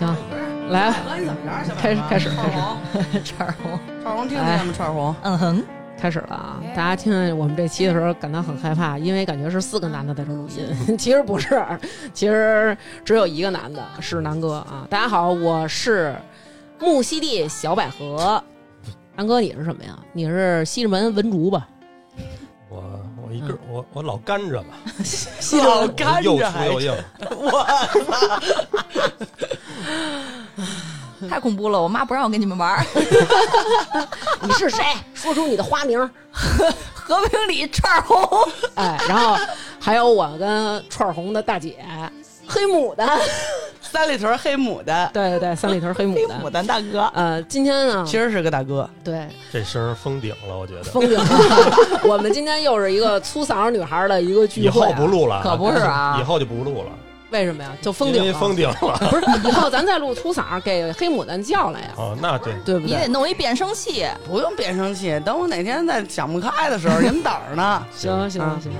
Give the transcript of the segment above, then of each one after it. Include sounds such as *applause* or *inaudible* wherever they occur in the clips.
行，来哥，你怎么着？开始开始串红，串 *laughs* 儿红，串红，听见吗？串红，嗯哼，开始了啊！大家听见我们这期的时候感到很害怕，因为感觉是四个男的在这录音，*laughs* 其实不是，其实只有一个男的，是南哥啊！大家好，我是木樨地小百合。南哥，你是什么呀？你是西直门文竹吧？我我一个我我老甘蔗吧，*laughs* 老甘蔗又着还粗又硬，太恐怖了！我妈不让我跟你们玩儿。*laughs* 你是谁？说出你的花名。*laughs* 和平里串儿红，*laughs* 哎，然后还有我跟串儿红的大姐，黑牡丹，三里屯黑牡丹，对对对，三里屯黑牡丹。牡丹大哥，呃，今天呢，其实是个大哥，对这声封顶了，我觉得。封顶了，我们今天又是一个粗嗓女孩的一个聚以会、啊。后不录了，可不是啊以后就不录了，为什么呀？就封顶了。封顶了。*laughs* 不是，以后咱再录粗嗓，给黑牡丹叫来呀，哦，那对，对不对？你得弄一变声器。不用变声器，等我哪天再想不开的时候，你们等着呢。*laughs* 行行啊行，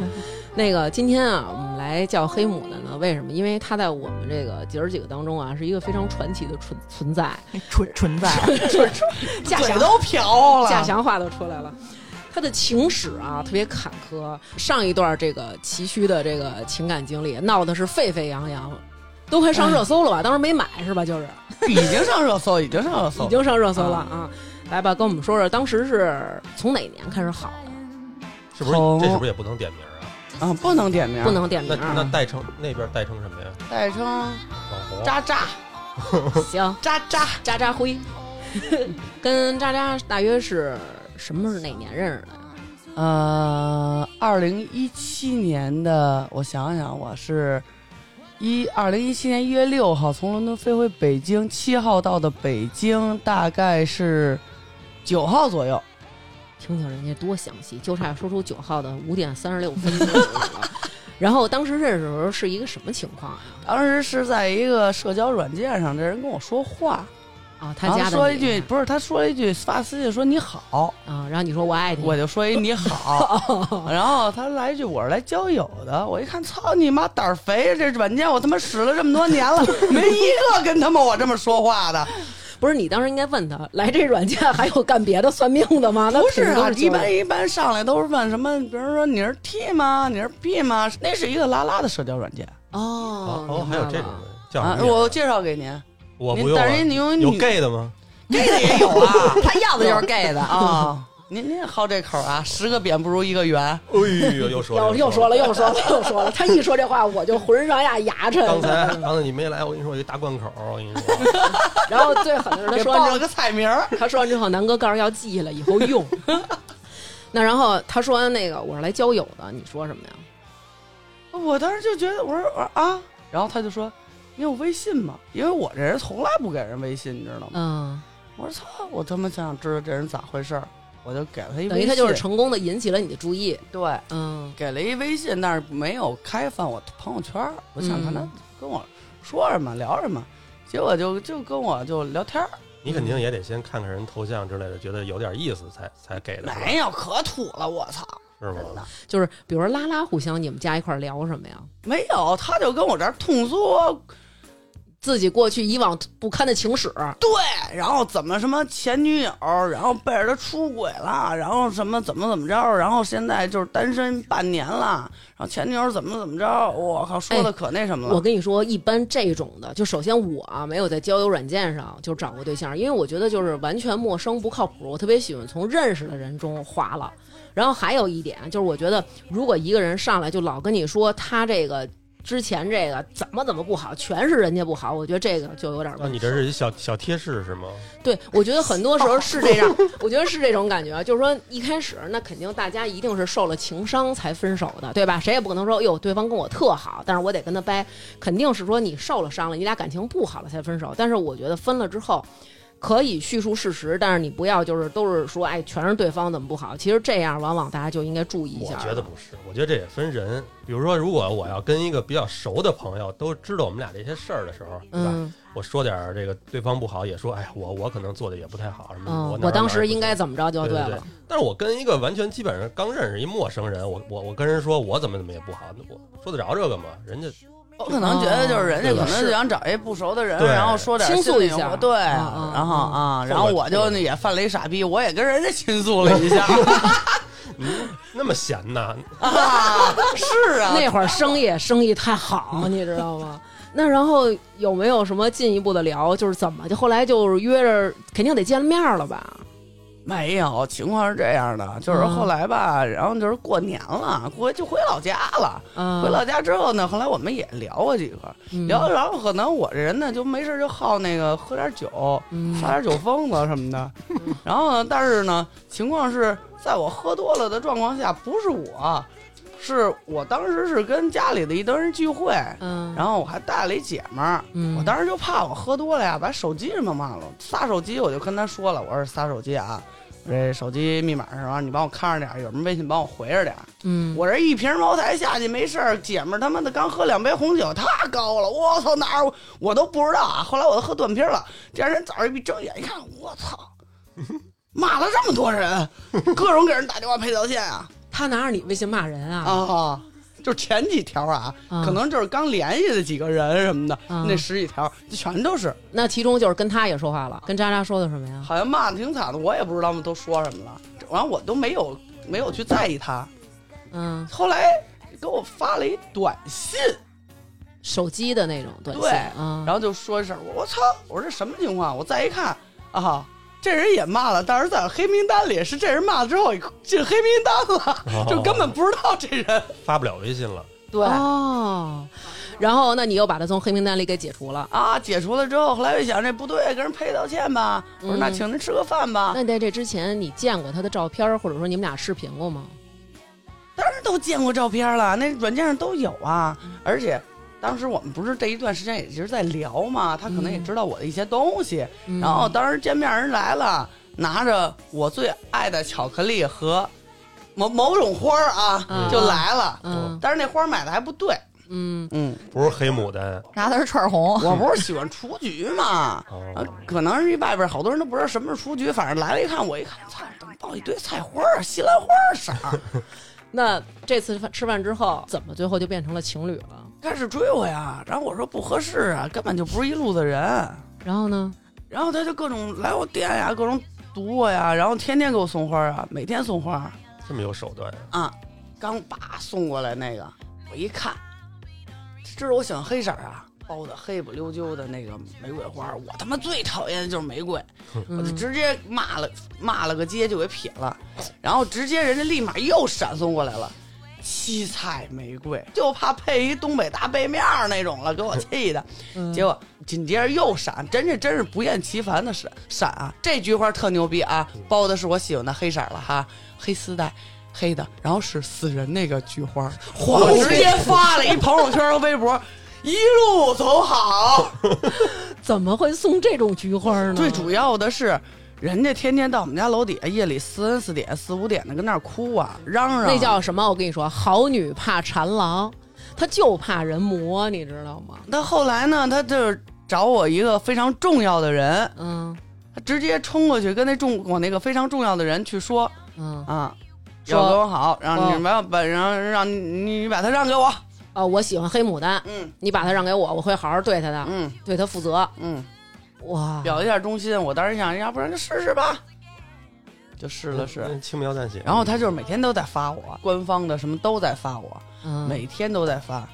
那个今天啊，我们来叫黑牡丹呢，为什么？因为他在我们这个姐儿几个当中啊，是一个非常传奇的存存在，*laughs* 存存在，驾祥嘴都瓢了，驾祥话都出来了。他的情史啊，特别坎坷。上一段这个崎岖的这个情感经历，闹的是沸沸扬扬，都快上热搜了吧？当时没买是吧？就是已经上热搜，已经上热搜，已经上热搜了啊！来吧，跟我们说说当时是从哪年开始好的？是不是这是不是也不能点名啊？啊，不能点名，不能点名那那啊。代称那边代称什么呀？代称网红。渣渣行，渣渣，渣渣辉 *laughs* 跟渣渣大约是什么哪年认识的？呃，二零一七年的，我想想，我是一二零一七年一月六号从伦敦飞回北京，七号到的北京，大概是九号左右。听听人家多详细，就差说出九号的五点三十六分就可以了。*laughs* 然后当时认识的时候是一个什么情况呀？当时是在一个社交软件上，这人跟我说话，啊，他说一句，不是他说了一句发私信说你好，啊，然后你说我爱你，我就说一你好，*laughs* 然后他来一句我是来交友的，我一看操你妈胆儿肥，这软件我他妈使了这么多年了，没一个跟他妈我这么说话的。不是你当时应该问他，来这软件还有干别的算命的吗？那不是啊，一般一般上来都是问什么，比如说你是 T 吗？你是 B 吗？那是一个拉拉的社交软件哦哦，还有这种我介绍给您。您我不用有女 gay 的吗？这个也有啊 *laughs* 他要的就是 gay 的。啊。*laughs* 您您好这口啊，十个扁不如一个圆。哎呦，又说又又说了，又说了，又说了。他一说这话，我就浑身上下牙碜。刚才刚才你没来，我跟你说有一大贯口，我跟你说，*laughs* 然后最狠的是他说了个菜名儿，他说完之后，南哥告诉要记下来，以后用。那然后他说完那个我是来交友的，你说什么呀？我当时就觉得我说我说啊，然后他就说你有微信吗？因为我这人从来不给人微信，你知道吗？嗯，我说操，我他妈想想知道这人咋回事儿，我就给了他一微信。等于他就是成功的引起了你的注意。对，嗯给了一微信，但是没有开放我朋友圈儿。我想看他嗯跟我说什么聊什么，结果就就跟我就聊天儿，你肯定也得先看看人头像之类的，觉得有点意思才才给的，没有可土了，我操！是吗？就是比如说拉拉互相，你们加一块儿聊什么呀？没有，他就跟我这儿痛说，自己过去以往不堪的情史，对，然后怎么什么前女友，然后背着他出轨了，然后什么怎么怎么着，然后现在就是单身半年了，然后前女友怎么怎么着，我靠，说的可那什么了。我跟你说，一般这种的，就首先我啊没有在交友软件上就找过对象，因为我觉得就是完全陌生不靠谱。我特别喜欢从认识的人中划了。然后还有一点就是，我觉得如果一个人上来就老跟你说他这个之前这个怎么怎么不好，全是人家不好，我觉得这个就有点那问题。你这是一小小贴士是吗？对，我觉得很多时候是这样，*laughs* 我觉得是这种感觉，就是说一开始那肯定大家一定是受了情伤才分手的，对吧？谁也不可能说哟对方跟我特好，但是我得跟他掰，肯定是说你受了伤了，你俩感情不好了才分手。但是我觉得分了之后。可以叙述事实，但是你不要就是都是说，哎，全是对方怎么不好。其实这样往往大家就应该注意一下我。觉得不是，我觉得这也分人。比如说，如果我要跟一个比较熟的朋友都知道我们俩这些事儿的时候，对吧？嗯我说点儿这个对方不好，也说，哎，我我可能做的也不太好，什么嗯，我我当时应该怎么着就对对了。但是我跟一个完全基本上刚认识一陌生人，我我我跟人说我怎么怎么也不好，那我说得着这个吗？人家我可能觉得就是人家可能就想找一不熟的人，然后说点倾诉一下对，然后啊，嗯然后我就嗯也犯了一傻逼，我也跟人家倾诉了一下 *laughs* 那么闲呐？啊，是啊，那会儿生意生意太好，你知道吗？那然后有没有什么进一步的聊？就是怎么就后来就是约着，肯定得见了面了吧？没有，情况是这样的，就是嗯后来吧，然后就是过年了，过就回老家了。啊，回老家之后呢，后来我们也聊过几个，嗯聊，然后可能我这人呢就没事就好那个喝点酒，嗯发点酒疯子什么的。*laughs* 然后呢，但是呢，情况是在我喝多了的状况下，不是我，是我当时是跟家里的一堆人聚会，嗯，然后我还带了一姐们儿。嗯我当时就怕我喝多了呀，把手机什么忘了，撒手机我就跟他说了，我说撒手机啊，我这手机密码是吧？你帮我看着点，有什么微信帮我回着点。嗯，我这一瓶茅台下去没事儿，姐们儿他妈的刚喝两杯红酒，太高了，我操哪儿我都不知道啊。后来我都喝断片了，第二天早上一睁眼一看，我操，骂了这么多人，*laughs* 各种给人打电话赔道歉啊他拿着你微信骂人啊？啊！就前几条啊，啊可能就是刚联系的几个人什么的，啊那十几条就全都是，那其中就是跟他也说话了，跟渣渣说的什么呀？好像骂的挺惨的，我也不知道他们都说什么了，然后我都没有没有去在意他。嗯，后来给我发了一短信，手机的那种短信对啊，然后就说一声，我我操，我说这什么情况？我再一看啊，这人也骂了，但是在黑名单里，是这人骂了之后进黑名单了，就根本不知道这人。发不了微信了，对哦，然后那你又把他从黑名单里给解除了。啊，解除了之后，后来又想这不对，跟人赔道歉吧。我说嗯那请您吃个饭吧。那在这之前，你见过他的照片，或者说你们俩视频过吗？当然都见过照片了，那软件上都有啊。而且当时我们不是这一段时间也一直在聊嘛，他可能也知道我的一些东西。嗯然后当时见面人来了，拿着我最爱的巧克力和某某种花儿啊，嗯就来了。嗯但是那花儿买的还不对，嗯嗯，不是黑牡丹拿的是串红，我不是喜欢雏菊嘛，可能是一外边好多人都不知道什么是雏菊，反正来了一看，我一看，操，怎么抱一堆菜花儿啊，西兰花儿色儿，*laughs* 那这次饭吃饭之后，怎么最后就变成了情侣了？开始追我呀，然后我说不合适啊，根本就不是一路子人，然后呢？然后他就各种来我店呀，各种堵我呀，然后天天给我送花啊，每天送花这么有手段呀？啊，刚把送过来那个，我一看，知道我喜欢黑色啊，包的黑不溜秋的那个玫瑰花，我他妈最讨厌的就是玫瑰，我就嗯直接骂了骂了个街就给撇了，然后直接人家立马又闪送过来了。七彩玫瑰，就怕配一东北大背面儿那种了，给我气的。嗯结果紧接着又闪，真是真是不厌其烦的闪闪啊！这菊花特牛逼啊，包的是我喜欢的黑色了哈，黑丝带。黑的，然后是死人那个菊花，我直接发了一朋友圈和微博，一路走好。*laughs* 怎么会送这种菊花呢？最主要的是，人家天天到我们家楼底下，夜里四三四点、四五点的跟那儿哭啊，嚷嚷。那叫什么？我跟你说，好女怕缠郎，她就怕人磨，你知道吗？那后来呢，她就是找我一个非常重要的人，嗯她直接冲过去跟那重我那个非常重要的人去说嗯，啊，说要跟我好，让哦你把把让让你你把他让给我。哦，我喜欢黑牡丹，嗯你把她让给我，我会好好对她的，嗯对她负责。嗯，哇，表一下忠心。我当时想，要不然就试试吧，就试了试。嗯轻描淡写。然后他就是每天都在发我，官方的什么都在发我，嗯，每天都在发。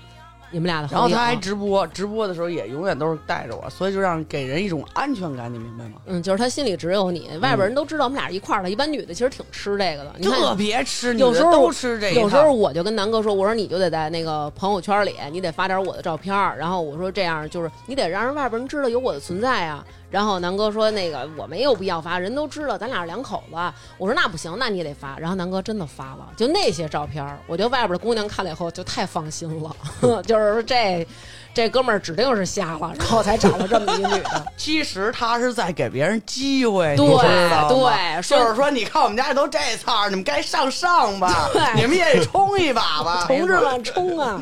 你们俩的合影然后他还直播，直播的时候也永远都是带着我，所以就让给人一种安全感，你明白吗？嗯，就是他心里只有你，外边人都知道我们俩一块儿的。一般女的其实挺吃这个的，你看特别吃，有时候都吃这个。有时候我就跟南哥说，我说你就得在那个朋友圈里，你得发点我的照片儿，然后我说这样就是你得让人外边人知道有我的存在啊。然后南哥说那个我没有必要发，人都知道咱俩是两口子。我说那不行，那你得发。然后南哥真的发了，就那些照片，我觉得外边的姑娘看了以后就太放心了，*laughs* 就是说这这哥们儿指定是瞎了，然后才找了这么一女的。*laughs* 其实他是在给别人机会，对对就是说，你看我们家都这操，你们该上上吧，对你们也得冲一把吧，同志们冲啊！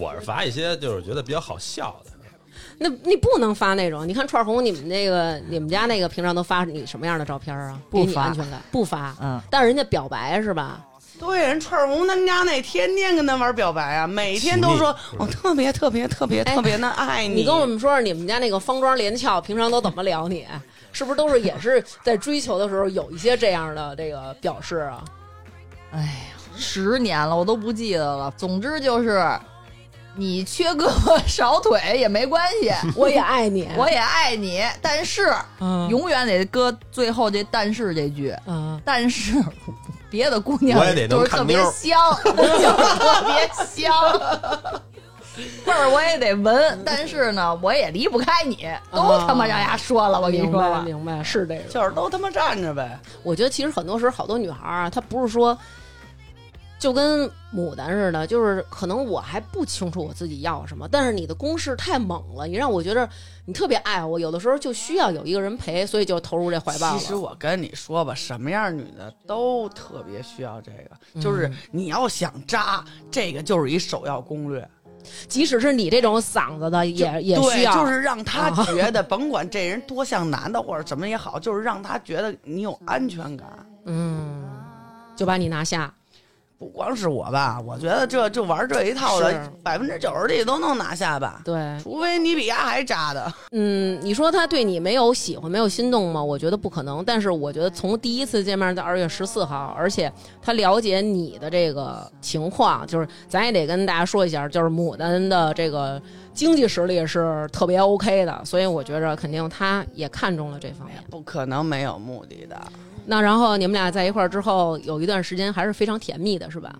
我是发一些就是觉得比较好笑的，那你不能发那种，你看串红，你们那个你们家那个平常都发你什么样的照片啊？给你不发安全感，不发。嗯，但是人家表白是吧？对，人串红他们家那天天跟他玩表白啊，每天都说我特别特别特别哎特别的爱你跟我们说说你们家那个方庄连翘，平常都怎么聊你？是不是都是也是在追求的时候有一些这样的这个表示啊？哎呀，十年了，我都不记得了。总之就是，你缺胳膊少腿也没关系，*laughs* 我也爱你，我也爱你，但是嗯永远得搁最后这“但是”这句。嗯，但是别的姑娘我也得能就是特别香，就 *laughs* 是特别香。味儿我也得闻，但是呢，我也离不开你，都他妈让人家说了，我跟你明白说吧。明白，是这个。就是都他妈站着呗，我觉得其实很多时候，好多女孩儿啊，她不是说就跟牡丹似的，就是可能我还不清楚我自己要什么，但是你的攻势太猛了，你让我觉得你特别爱我，有的时候就需要有一个人陪，所以就投入这怀抱了。其实我跟你说吧，什么样女的都特别需要这个，就是嗯你要想扎，这个就是一首要攻略，即使是你这种嗓子的，也也需，要，就是让他啊觉得，*laughs* 甭管这人多像男的或者怎么也好，就是让他觉得你有安全感。嗯，就把你拿下。不光是我吧，我觉得这就玩这一套的，百分之九十的都能拿下吧。对，除非你比他还渣的，嗯，你说他对你没有喜欢、没有心动吗？我觉得不可能。但是我觉得从第一次见面到二月十四号，而且他了解你的这个情况，就是咱也得跟大家说一下，就是牡丹的这个经济实力是特别 OK 的，所以我觉着肯定他也看中了这方面。不可能没有目的的。那然后你们俩在一块儿之后，有一段时间还是非常甜蜜的，是吧？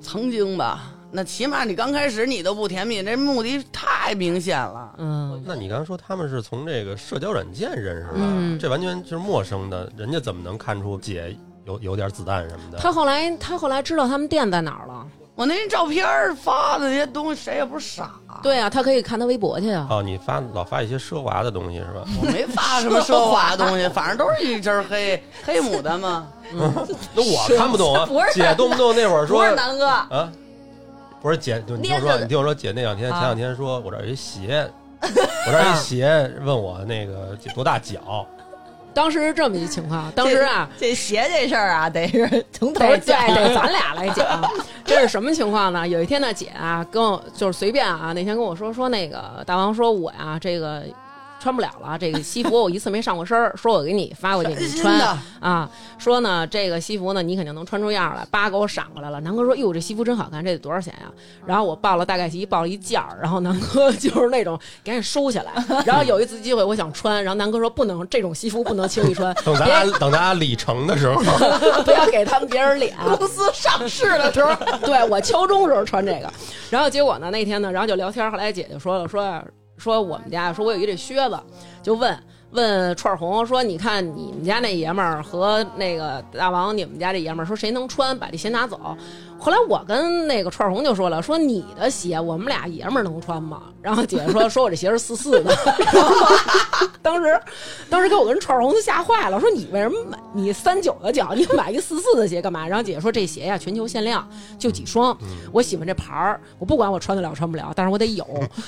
曾经吧，那起码你刚开始你都不甜蜜，这目的太明显了。嗯，那你刚才说他们是从这个社交软件认识的，嗯这完全就是陌生的，人家怎么能看出姐有有点子弹什么的？他后来他后来知道他们店在哪儿了。我那照片发的那些东西，谁也不是傻。对啊，他可以看他微博去啊。哦，你发老发一些奢华的东西是吧？我没发什么奢华的东西，*laughs* 反正都是一身黑黑牡丹嘛。*laughs* 那我看不懂啊不是，姐动不动那会儿说不说是南哥，啊，不是姐，你听我说，你听我说，姐那两天啊前两天说我这儿有一鞋，*laughs* 我这一鞋，问我那个多大脚，当时是这么一情况，当时啊，这这鞋这事儿啊，得是从头得讲。对得 *laughs* 咱俩来讲，这是什么情况呢？有一天呢，姐啊跟我就是随便啊，那天跟我说说那个大王说我呀这个穿不了了，这个西服我一次没上过身儿，说我给你发过去你穿，啊，说呢这个西服呢你肯定能穿出样来，叭给我闪过来了。南哥说哟这西服真好看，这得多少钱呀？然后我报了大概一报了一件儿，然后南哥就是那种赶紧收起来。*laughs* 然后有一次机会我想穿，然后南哥说不能这种西服不能轻易穿，等咱俩等咱俩礼成的时候，*laughs* 不要给他们别人脸。*laughs* 公司上市的时候，对我敲钟时候穿这个，然后结果呢那天呢，然后就聊天，后来姐姐说了说说我们家说我有一这靴子，就问问串红说你看你们家那爷们儿和那个大王你们家这爷们儿说谁能穿，把这鞋拿走。后来我跟那个串红就说了，说你的鞋我们俩爷们儿能穿吗？然后姐姐说说我这鞋是四四的，*laughs* 然后当时当时给我跟串红都吓坏了，说你为什么买你三九的脚，你买一四四的鞋干嘛？然后姐姐说这鞋呀全球限量，就几双，我喜欢这牌儿，我不管我穿得了穿不了，但是我得有。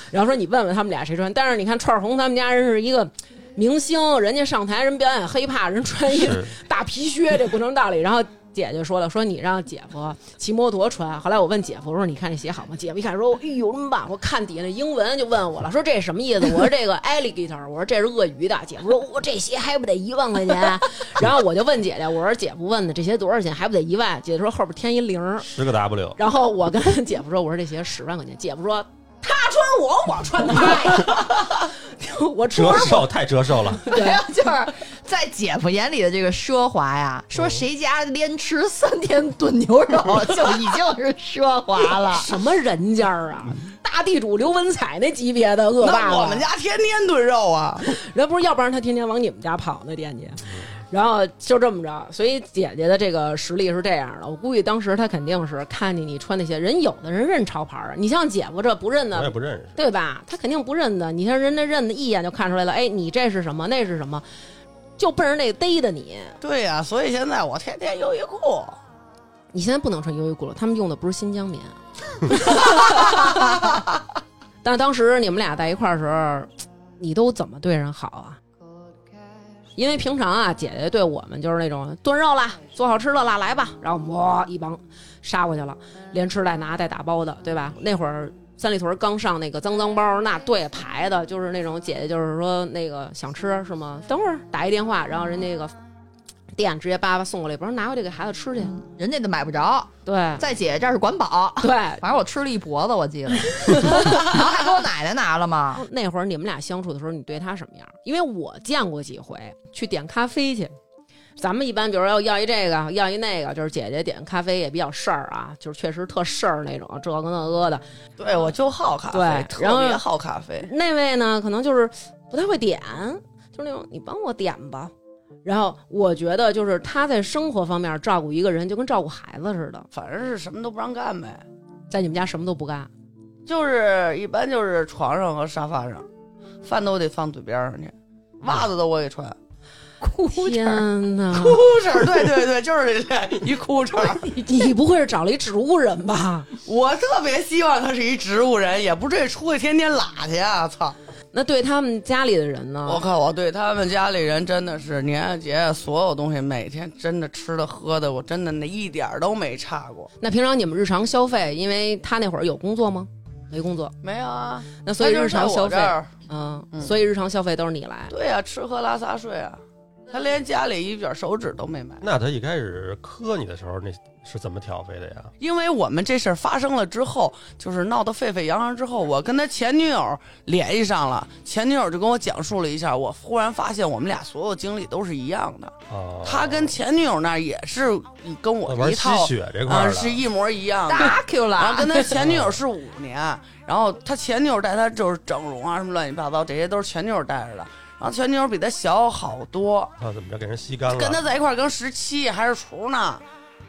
然后说你问问他们俩谁穿，但是你看串红他们家人是一个。明星，人家上台人表演黑怕，人穿一大皮靴，这不成道理。然后姐姐说了，说你让姐夫骑摩托穿。后来我问姐夫，我说你看这鞋好吗？姐夫一看说，哎呦，这么棒！我看底下那英文就问我了，说这什么意思？我说这个 alligator，我说这是鳄鱼的。姐夫说，我这鞋还不得一万块钱？然后我就问姐姐，我说姐夫问的这鞋多少钱？还不得一万？姐姐说后边添一零儿。十个 W，然后我跟 *laughs* 姐夫说，我说这鞋十万块钱。姐夫说。他穿我，我穿他呀！*laughs* 我出门折寿太折寿了。*laughs* 对，就是在姐夫眼里的这个奢华呀，说谁家连吃三天炖牛肉 *laughs* 就已经是奢华了。什么人家啊？大地主刘文彩那级别的恶霸那我们家天天炖肉啊，人不是，要不然他天天往你们家跑那店去。然后就这么着，所以姐姐的这个实力是这样的。我估计当时她肯定是看见你穿那些人，有的人认潮牌儿，你像姐夫这不认的，我也不认识。对吧？他肯定不认的。你看人家认的，一眼就看出来了。哎，你这是什么？那是什么？就奔着那个逮的你。对呀、所以现在我天天优衣库。你现在不能穿优衣库了，他们用的不是新疆棉。*laughs* 但是当时你们俩在一块儿的时候，你都怎么对人好啊？因为平常啊，姐姐对我们就是那种炖肉啦，做好吃的啦，来吧，然后哇一帮杀过去了，连吃带拿带打包的，对吧？那会儿三里屯刚上那个脏脏包，那队排的就是那种姐姐，就是说那个想吃是吗？等会儿打一电话，然后人那个店直接叭叭送过来，不是拿回去给孩子吃去。人家都买不着，对在姐姐这儿是管饱。对，反正我吃了一脖子，我记得，*laughs* 然后还给我奶奶拿了嘛。那会儿你们俩相处的时候，你对他什么样？因为我见过几回去点咖啡去。咱们一般，比如说要要一这个，要一那个，就是姐姐点咖啡也比较事儿啊，就是确实特事儿那种，这个那个的。对我就好咖啡，对特别好咖啡。那位呢，可能就是不太会点，就是那种你帮我点吧。然后我觉得就是他在生活方面照顾一个人，就跟照顾孩子似的，反正是什么都不让干呗，在你们家什么都不干。就是一般就是床上和沙发上，饭都得放嘴边上去，袜子都我给穿，*laughs* 哭天 *laughs* 哪！裤衩儿，对对对，就是这一裤衩儿。*laughs* 你不会是找了一植物人吧？我特别希望他是一植物人，也不至于出去天天拉去啊！操！那对他们家里的人呢？我靠，我对他们家里人真的是年夜节所有东西，每天真的吃的喝的，我真的那一点儿都没差过。那平常你们日常消费，因为他那会儿有工作吗？没工作，没有啊，那所以日常消费嗯所以日常消费都是你来。对呀、吃喝拉撒睡啊，他连家里一卷手指都没买。那他一开始磕你的时候，那是怎么挑费的呀？因为我们这事儿发生了之后，就是闹得沸沸扬扬之后，我跟他前女友联系上了，前女友就跟我讲述了一下，我忽然发现我们俩所有经历都是一样的。哦，他跟前女友那也是跟我玩吸一套，血这块是一模一样的。大 Q 然后，跟他 *laughs* 前女友是五年，然后他前女友带他就是整容啊什么乱七八糟，这些都是前女友带着的。然后前女友比他小好多，啊，怎么着给人吸干了？跟他在一块儿跟十七还是厨呢，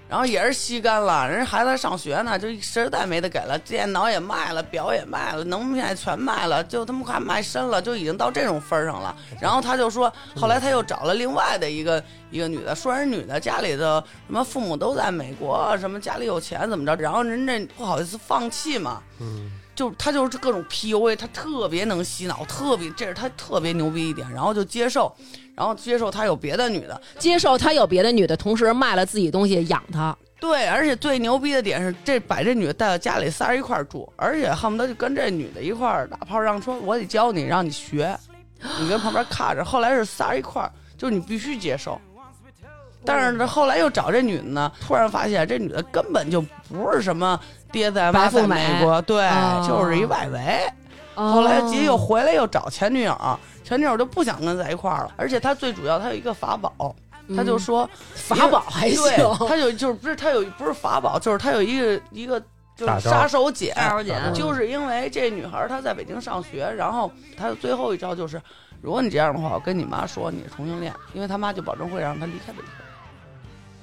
然后也是吸干了，人家孩子还上学呢，就实在没得给了，电脑也卖了，表也卖了，能卖全卖了，就他妈快卖身了，就已经到这种份儿上了。然后他就说，后来他又找了另外的一个一个女的，说人女的家里的什么父母都在美国，什么家里有钱怎么着，然后人家不好意思放弃嘛，嗯，就他就是各种 PUA，他特别能洗脑，特别这是他特别牛逼一点，然后就接受，然后接受他有别的女的，接受他有别的女的，同时卖了自己东西养他。对，而且最牛逼的点是，这把这女的带到家里，仨人一块儿住，而且恨不得就跟这女的一块儿打炮，让说我得教你，让你学，你跟旁边看着。后来是仨人一块儿，就是你必须接受。但是这，后来又找这女的呢，突然发现这女的根本就不是什么爹在妈在美美国，对，哦就是一外围。后来姐又回来又找前女友，前女友就不想跟在一块儿了，而且他最主要他有一个法宝，他就说法宝还行，对，他有就是不是他有不是法宝，就是他有一个一个就是杀手锏，杀手锏就是因为这女孩她在北京上学，然后她的最后一招就是，如果你这样的话，我跟你妈说你是同性恋，因为他妈就保证会让她离开北京，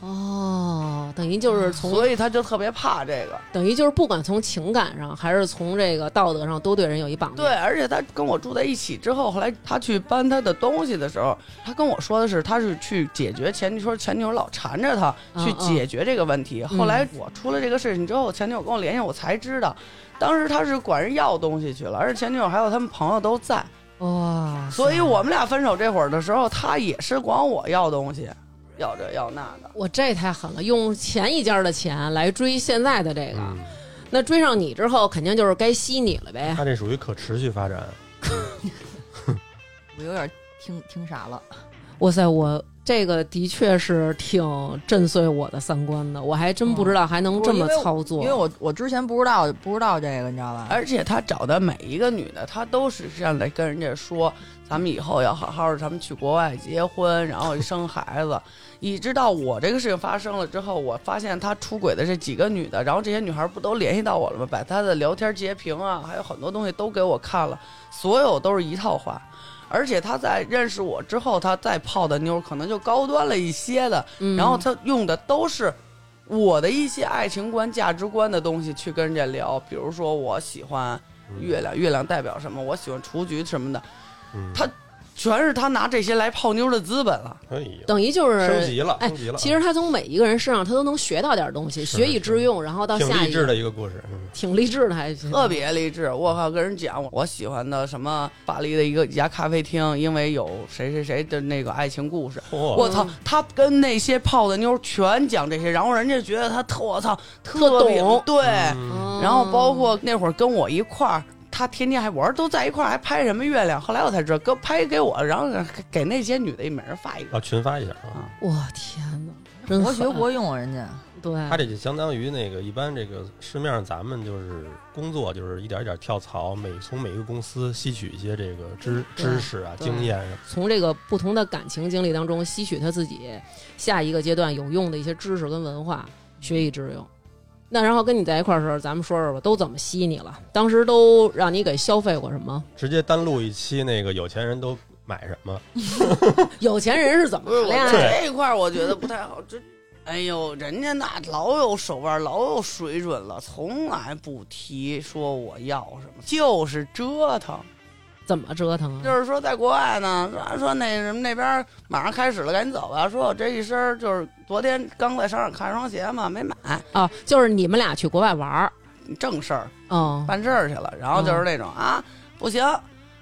哦，等于就是从所以他就特别怕这个。等于就是不管从情感上还是从这个道德上，都对人有一绑架。对，而且他跟我住在一起之后，后来他去搬他的东西的时候，他跟我说的是，他是去解决前女说前女友老缠着他去解决这个问题。后来我出了这个事情之后，前女友跟我联系，我才知道，当时他是管人要东西去了，而且前女友还有他们朋友都在，哇，所以我们俩分手这会儿的时候，他也是管我要东西，要这要那的。我这太狠了，用前一家的钱来追现在的这个，嗯，那追上你之后，肯定就是该吸你了呗。他这属于可持续发展。*laughs* 我有点听听傻了。哇塞，我这个的确是挺震碎我的三观的，我还真不知道还能这么操作。因为我我之前不知道不知道这个，你知道吧？而且他找的每一个女的，他都是这样来跟人家说，咱们以后要好好的，咱们去国外结婚，然后生孩子。一直到我这个事情发生了之后，我发现他出轨的这几个女的，然后这些女孩不都联系到我了吗？把他的聊天截屏啊，还有很多东西都给我看了，所有都是一套话。而且他在认识我之后，他再泡的妞可能就高端了一些的，嗯然后他用的都是我的一些爱情观、价值观的东西去跟人家聊，比如说我喜欢月亮，月亮代表什么？我喜欢雏菊什么的。嗯他全是他拿这些来泡妞的资本了。等于就是升级了，哎升级了。其实他从每一个人身上，他都能学到点东西，学以致用，然后到挺励志的一个故事，嗯挺励志的，还特别励志。我靠，跟人讲我喜欢的什么巴黎的一个一家咖啡厅，因为有谁谁谁的那个爱情故事。嚯，我操，他跟那些泡的妞全讲这些，然后人家觉得他特我操特懂对，然后包括那会儿跟我一块儿。他天天还我说都在一块儿还拍什么月亮，后来我才知道，哥拍给我，然后给给那些女的每人发一个。啊，群发一下啊。我天哪，真活学狠活用，人家对，他这就相当于那个一般这个市面上咱们就是工作就是一点一点跳槽，每从每个公司吸取一些这个知知识啊经验啊。从这个不同的感情经历当中吸取他自己下一个阶段有用的一些知识跟文化，学以致用。那然后跟你在一块儿的时候，咱们说说吧，都怎么吸你了？当时都让你给消费过什么？直接单录一期那个有钱人都买什么？有钱人是怎么不是我谈恋爱？对这一块儿我觉得不太好，这。哎呦，人家那老有手腕，老有水准了，从来不提说我要什么，就是折腾。怎么折腾啊？就是说，在国外呢，说说那什么那边马上开始了，赶紧走吧。说我这一身就是昨天刚在商场看双鞋嘛，没买，啊，就是你们俩去国外玩儿，正事儿嗯，办事儿去了。然后就是那种、啊，不行，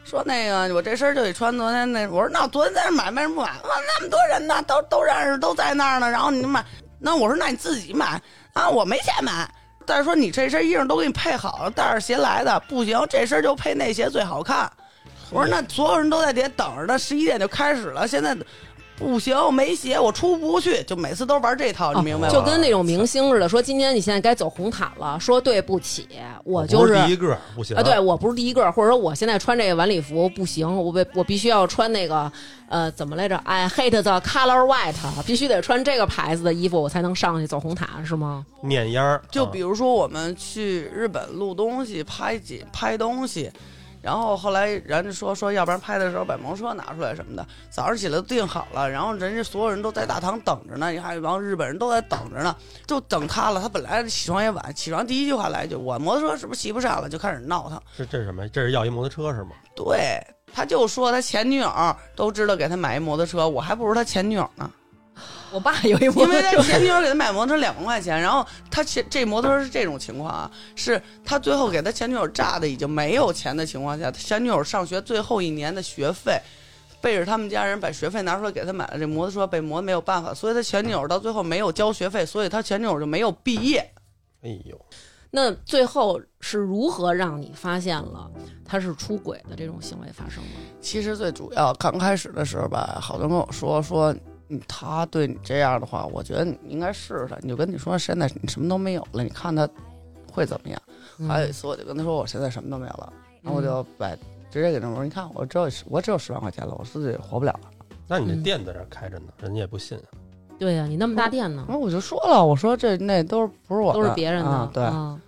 说那个我这身就得穿昨天那，我说那昨天在那买为什么不买？哇，那么多人呢，都都认识，都在那儿呢。然后你买，那我说那你自己买啊，我没钱买。再说你这身衣裳都给你配好了，带着鞋来的，不行，这身就配那鞋最好看。我说那所有人都在底下等着呢，十一点就开始了，现在不行，我没鞋，我出不去，就每次都玩这套，你明白吗？就跟那种明星似的，说今天你现在该走红毯了，说对不起，我就是第一个，不行啊，对我不是第一个，或者说我现在穿这个晚礼服不行，我必我必须要穿那个呃怎么来着？I hate the color white，必须得穿这个牌子的衣服，我才能上去走红毯，是吗？面烟儿，啊就比如说我们去日本录东西、拍景、拍东西，然后后来人家说说，要不然拍的时候把摩托车拿出来什么的，早上起来都定好了，然后人家所有人都在大堂等着呢，还有一帮日本人都在等着呢，就等他了。他本来起床也晚，起床第一句话来一句：“我摩托车是不是骑不上了？”就开始闹腾。这这是什么？这是要一摩托车是吗？对，他就说他前女友都知道给他买一摩托车，我还不如他前女友呢。*laughs* 我爸有一摩因为他，前女友给他买摩托车两万块钱，然后他前这摩托车是这种情况啊，是他最后给他前女友炸的已经没有钱的情况下，他前女友上学最后一年的学费，背着他们家人把学费拿出来给他买了这摩托车，被磨没有办法，所以他前女友到最后没有交学费，所以他前女友就没有毕业。哎呦，那最后是如何让你发现了他是出轨的这种行为发生的？其实最主要刚开始的时候吧，好多人跟我说说。嗯他对你这样的话，我觉得你应该试试他。你就跟你说，现在你什么都没有了，你看他会怎么样？还有一次，我就跟他说，我现在什么都没有了，然后我就把直接给他说，你看我只有我只有十万块钱了，我自己活不了了。那你这嗯店在这儿开着呢，人家也不信啊。对呀、你那么大店呢然，后我就说了，我说这那都是不是我的，都是别人的，啊对，啊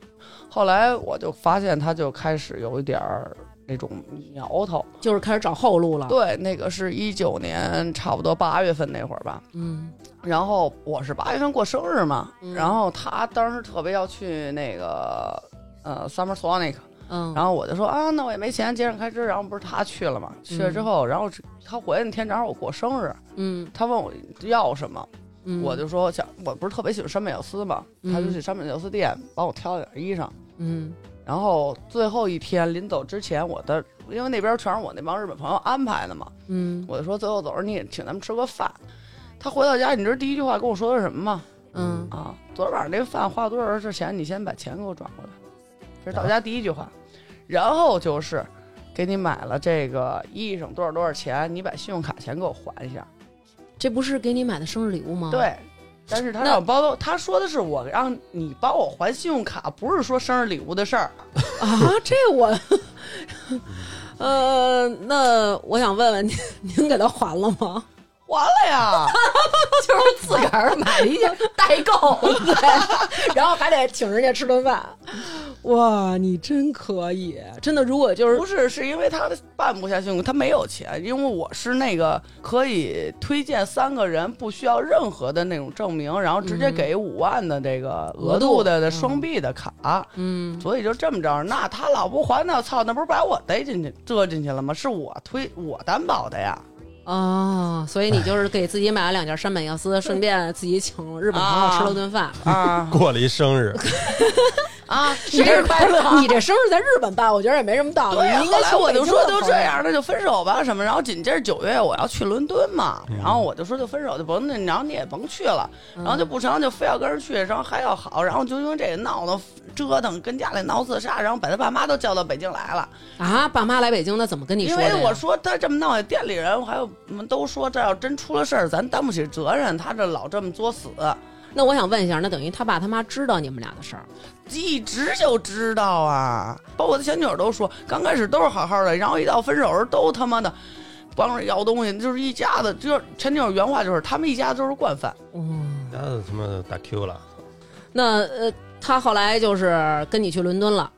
后来我就发现他就开始有一点儿那种苗头。就是开始找后路了。对，那个是一九年差不多八月份那会儿吧。嗯。然后我是八月份过生日嘛，嗯。然后他当时特别要去那个呃 Summer Sonic，嗯，然后我就说啊，那我也没钱节省开支，然后不是他去了嘛，去了之后，然后他回来那天正好我过生日，嗯。他问我要什么，嗯，我就说想我不是特别喜欢山本耀司嘛，嗯他就去山本耀司店帮我挑了点衣裳。嗯然后最后一天临走之前，我的因为那边全是我那帮日本朋友安排的嘛，嗯我就说最后走时你也请咱们吃个饭。他回到家，你知道第一句话跟我说的是什么吗？嗯啊，昨天晚上那饭花了多少钱钱？你先把钱给我转过来。这是到家第一句话，然后就是给你买了这个衣裳多少多少钱，你把信用卡钱给我还一下。这不是给你买的生日礼物吗？对，但是他那让我包，他说的是我让你帮我还信用卡，不是说生日礼物的事儿。*laughs* 啊，这我，呃，那我想问问您，您给他还了吗？还了呀，*laughs* 就是自个儿买了一件代购，对，*laughs* 然后还得请人家吃顿饭。哇，你真可以，真的。如果就是不是，是因为他办不下去，他没有钱。因为我是那个可以推荐三个人，不需要任何的那种证明，然后直接给五万的这个额度的的双币的卡。嗯，所以就这么着，那他老不还呢，操，那不是把我逮进去、折进去了吗？是我推我担保的呀。哦，所以你就是给自己买了两件山本耀司，顺便自己请日本朋友吃了顿饭。啊。过了一生日，*laughs* 啊！你这快乐，你这生日在日本办，我觉得也没什么道理。后来我就说都这样。那就分手吧什么。然后紧接着九月我要去伦敦嘛，嗯然后我就说就分手就甭那，然后你也甭去了，然后就不成就非要跟人去，然后还要好，然后就因为这个闹得折腾，跟家里闹自杀，然后把他爸妈都叫到北京来了。啊，爸妈来北京，那怎么跟你说的呀？为我说他这么闹，店里人还有我们都说这要真出了事儿，咱担不起责任，他这老这么作死。那我想问一下，那等于他爸他妈知道你们俩的事儿？一直就知道啊，包括我的前女友都说，刚开始都是好好的，然后一到分手时候都他妈的帮着要东西，就是一家子，就是前女友原话就是他们一家都是惯犯。嗯，家子他妈打 Q 了，那呃，他后来就是跟你去伦敦了。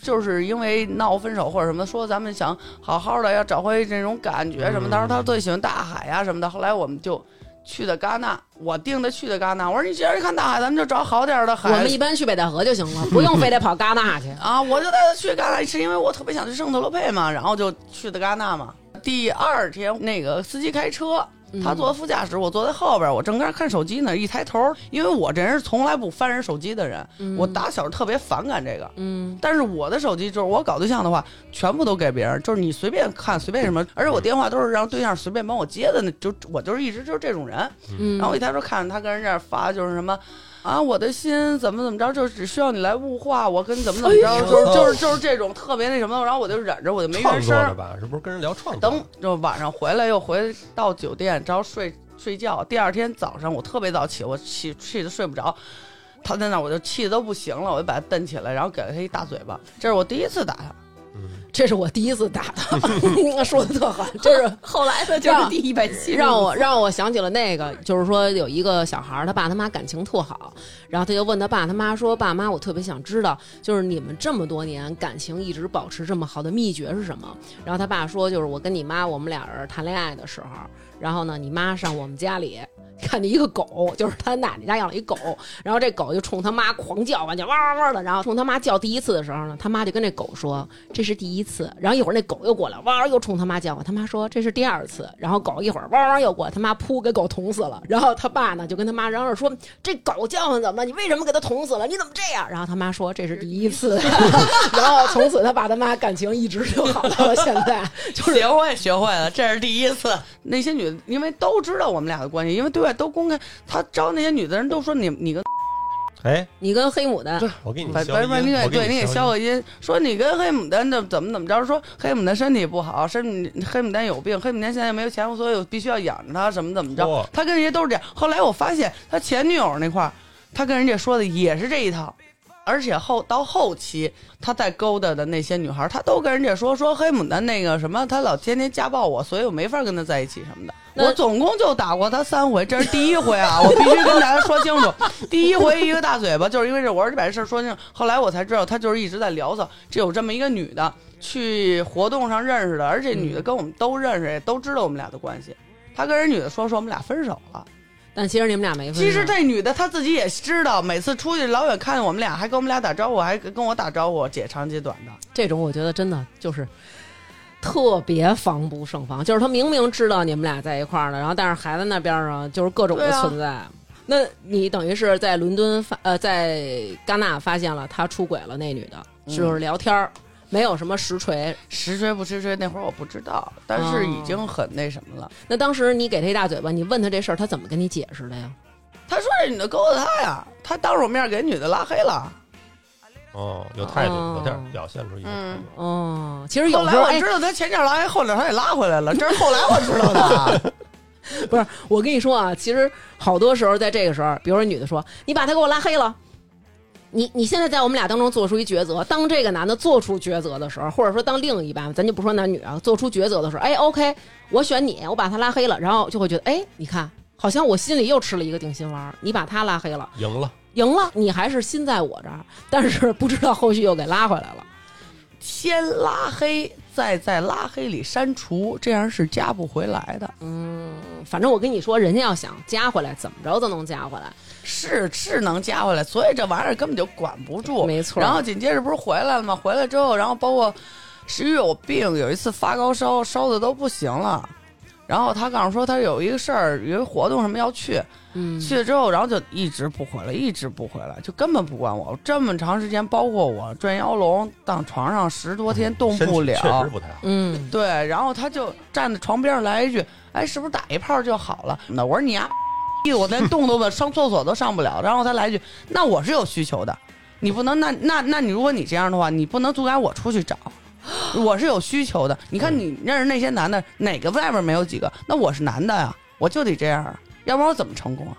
就是因为闹分手或者什么，说咱们想好好的要找回这种感觉什么。嗯当时他最喜欢大海呀、什么的，后来我们就去的戛纳，我定的去的戛纳。我说你既然看大海，咱们就找好点的海。我们一般去北戴河就行了，不用非得跑戛纳去。*laughs* 啊，我就带他去戛纳，是因为我特别想去圣特罗佩嘛，然后就去的戛纳嘛。第二天，那个司机开车，他坐在副驾驶，我坐在后边，我正在那看手机呢。一抬头，因为我这人是从来不翻人手机的人，我打小特别反感这个。嗯但是我的手机就是我搞对象的话，全部都给别人，就是你随便看随便什么，而且我电话都是让对象随便帮我接的，那就我就是一直就是这种人。嗯，然后我一抬头看他跟人这发就是什么。啊，我的心怎么怎么着，就只需要你来物化我，跟怎么怎么着，哎就是就是就是这种特别那什么，然后我就忍着，我就没创原声儿。吧？是不是跟人聊创作？等就晚上回来又回到酒店，然后睡睡觉。第二天早上我特别早起，我起气的睡不着。他在那儿我就气的都不行了，我就把他蹬起来，然后给了他一大嘴巴。这是我第一次打他。嗯，这是我第一次打他，*laughs* 说的特狠，这是。*laughs* 后来的就是第一百七，让我让我想起了那个，就是说有一个小孩，他爸他妈感情特好，然后他就问他爸他妈说：“爸妈，我特别想知道，就是你们这么多年感情一直保持这么好的秘诀是什么？”然后他爸说：“就是我跟你妈，我们俩人谈恋爱的时候，然后呢，你妈上我们家里看见一个狗，就是他奶奶家养了一狗，然后这狗就冲他妈狂叫唤，就汪汪汪的，然后冲他妈叫第一次的时候呢，他妈就跟这狗说这是第一次，然后一会儿那狗又过来，汪又冲他妈叫唤，他妈说这是第二次，然后狗一会儿汪汪又过来，他妈扑给狗捅死了，然后他爸呢就跟他妈嚷嚷说这狗叫唤怎么了？你为什么给它捅死了？你怎么这样？然后他妈说这是第一次，*laughs* 然后从此他爸他妈感情一直就好到了现在，就是行，我也学会了，这是第一次。那些女的，因为都知道我们俩的关系，因为对外都公开。他招那些女的人都说你你跟哎，你跟黑牡丹。我给你反反正你消音，我给对你给给消消个音，说你跟黑牡丹的怎么怎么着，说黑牡丹身体不好，身黑牡丹有病，黑牡丹现在没有钱，所以我必须要养着他，怎么怎么着。他跟人家都是这样。后来我发现他前女友那块儿，他跟人家说的也是这一套。而且后到后期，他在勾搭的那些女孩，他都跟人家说说黑牡丹那个什么，他老天天家暴我，所以我没法跟他在一起什么的。我总共就打过他三回，这是第一回啊！我必须跟大家说清楚，第一回一个大嘴巴，就是因为这，我说你把这事儿说清楚。后来我才知道，他就是一直在聊骚，这有这么一个女的，去活动上认识的，而且女的跟我们都认识，也都知道我们俩的关系。他跟人女的说说我们俩分手了，但其实你们俩没分手。其实这女的她自己也知道，每次出去老远看见我们俩，还跟我们俩打招呼，还跟我打招呼，姐长姐短的。这种我觉得真的就是特别防不胜防，就是他明明知道你们俩在一块儿呢，然后但是孩子那边上就是各种的存在。那你等于是在伦敦发呃，在戛纳发现了他出轨了，那女的嗯就是聊天儿，没有什么实锤。实锤不实锤那会儿我不知道，但是已经很那什么了。那当时你给他一大嘴巴，你问他这事儿，他怎么跟你解释的呀？他说这女的勾搭他呀，他当着我面给女的拉黑了。哦，有态度，哦有点表现出一个态嗯度。哦，其实有后来时候哎我知，道他前脚拉黑，后脚他也拉回来了，这是后来我知道的。*laughs* 不是我跟你说啊，其实好多时候在这个时候，比如说女的说你把他给我拉黑了。你你现在在我们俩当中做出一抉择，当这个男的做出抉择的时候，或者说当另一半，咱就不说男女啊，做出抉择的时候，哎，OK，我选你，我把他拉黑了，然后就会觉得，哎，你看，好像我心里又吃了一个定心丸，你把他拉黑了，赢了，赢了，你还是心在我这儿，但是不知道后续又给拉回来了。先拉黑，再在拉黑里删除，这样是加不回来的。嗯，反正我跟你说，人家要想加回来，怎么着都能加回来。是是能加回来，所以这玩意儿根本就管不住。没错然后紧接着不是回来了吗？回来之后，然后包括十一月我病，有一次发高烧，烧的都不行了。然后他告诉说他有一个事儿，有一个活动什么要去，嗯，去了之后，然后就一直不回来，一直不回来，就根本不管我。这么长时间，包括我转腰龙当床上十多天动不了，确实不太好。嗯，对，然后他就站在床边上来一句：“哎，是不是打一炮就好了？”那我说你呀，我连动都不上厕所都上不了。然后他来一句：“那我是有需求的，你不能那那那你如果你这样的话，你不能阻碍我出去找。”我是有需求的，你看你认识那些男的，哪个外边没有几个？那我是男的呀，我就得这样啊，要不然我怎么成功啊？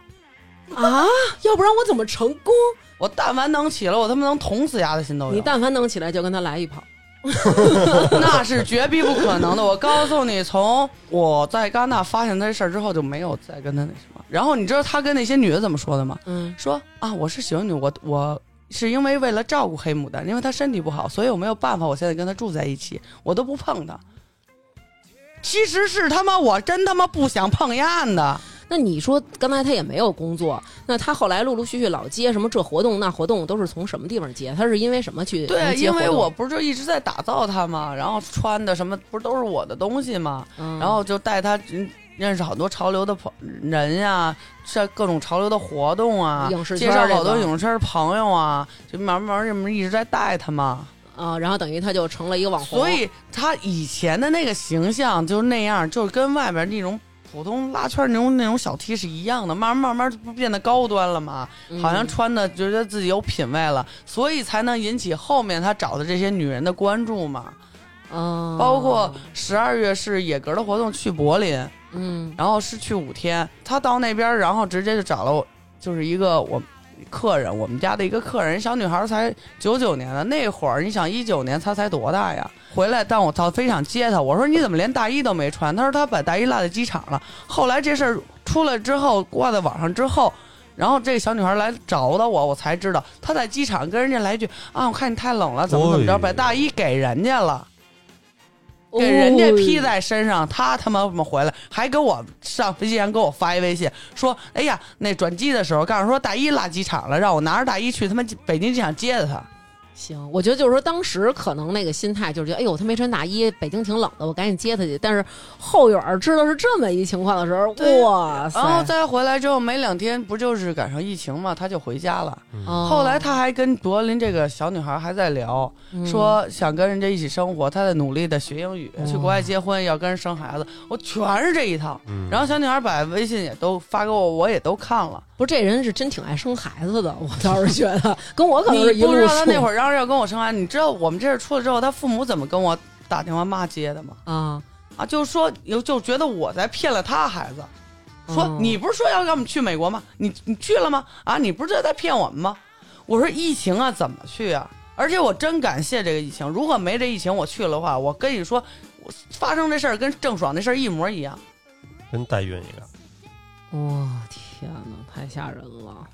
啊，要不然我怎么成功？我但凡能起来，我他妈能捅死丫的心都有。你但凡能起来，就跟他来一炮。*laughs* 那是绝逼不可能的。我告诉你，从我在戛纳发现这事儿之后，就没有再跟他那什么。然后你知道他跟那些女的怎么说的吗？嗯，说啊，我是喜欢你，我我是因为为了照顾黑牡丹，因为她身体不好，所以我没有办法，我现在跟她住在一起，我都不碰她。其实是他妈我真他妈不想碰燕的，那你说刚才他也没有工作，那他后来陆陆续续老接什么这活动那活动，都是从什么地方接？他是因为什么去对，因为我不是就一直在打造他嘛，然后穿的什么不是都是我的东西嘛，嗯然后就带她嗯认识好多潮流的朋人呀，像各种潮流的活动啊，影视介绍好多影视圈朋友啊，就慢慢这么一直在带他嘛。啊，然后等于他就成了一个网红，所以他以前的那个形象就是那样，就是跟外边那种普通拉圈那种那种小 T 是一样的，慢慢慢慢不变得高端了吗？嗯好像穿的觉得自己有品位了，所以才能引起后面他找的这些女人的关注嘛。嗯，包括十二月是野格的活动去柏林，嗯然后是去五天，他到那边，然后直接就找了我，就是一个我客人，我们家的一个客人，小女孩才九九年的，那会儿你想一九年她才多大呀？回来，但我到飞场接她，我说你怎么连大衣都没穿？她说她把大衣落在机场了。后来这事儿出来之后，挂在网上之后。然后这个小女孩来找的我，我才知道她在机场跟人家来一句啊，我看你太冷了，怎么怎么着，哎把大衣给人家了。给人家披哦在身上，他他妈怎么回来？还给我上飞机前给我发一微信，说：“哎呀，那转机的时候告诉说大一落机场了，让我拿着大一去他妈北京机场接的他。行，我觉得就是说，当时可能那个心态就是觉得，哎呦，他没穿大衣，北京挺冷的，我赶紧接他去。但是后院知道是这么一情况的时候，哇塞！然后再回来之后没两天，不就是赶上疫情嘛，他就回家了。哦后来他还跟柏林这个小女孩还在聊，嗯说想跟人家一起生活，他在努力的学英语，去国外结婚，要跟人生孩子，我全是这一套。嗯，然后小女孩把微信也都发给我，我也都看了。不是这人是真挺爱生孩子的，我倒是觉得跟我可能是一路数知道他那会儿要跟我生孩子，你知道我们这事出了之后，他父母怎么跟我打电话骂街的吗？啊，啊，就是说有就觉得我在骗了他孩子，说、哦你不是说要让我们去美国吗？你你去了吗？啊，你不是在骗我们吗？我说疫情啊，怎么去啊？而且我真感谢这个疫情，如果没这疫情，我去了的话，我跟你说，我发生这事儿跟郑爽那事儿一模一样。跟代孕一个，哇、天哪，太吓人了！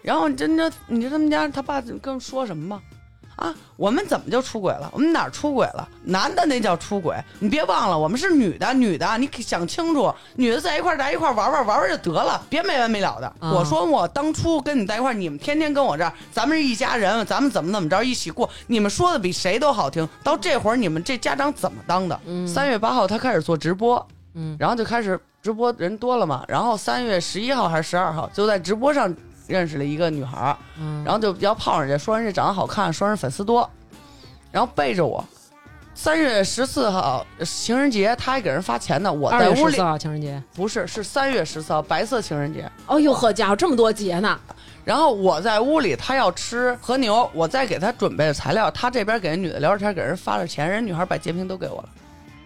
然后真的，你知道他们家他爸跟说什么吗？啊，我们怎么就出轨了？我们哪儿出轨了？男的那叫出轨，你别忘了，我们是女的，女的，你想清楚，女的在一块儿在一块儿玩玩玩玩就得了，别没完没了的。啊我说我当初跟你在一块儿，你们天天跟我这儿，咱们是一家人，咱们怎么怎么着一起过，你们说的比谁都好听。到这会儿你们这家长怎么当的？嗯三月八号他开始做直播，嗯然后就开始直播人多了嘛，然后三月十一号还是十二号就在直播上认识了一个女孩儿，嗯，然后就比较泡人家，说人家长得好看，说人粉丝多，然后背着我。三月十四号情人节，他还给人发钱呢。我二在屋里十四号情人节。不是，是三月十四号白色情人节。哦呦呵家伙，这么多节呢！然后我在屋里，他要吃和牛，我再给他准备了材料，他这边给人女的聊着天，给人发了钱，人女孩把截屏都给我了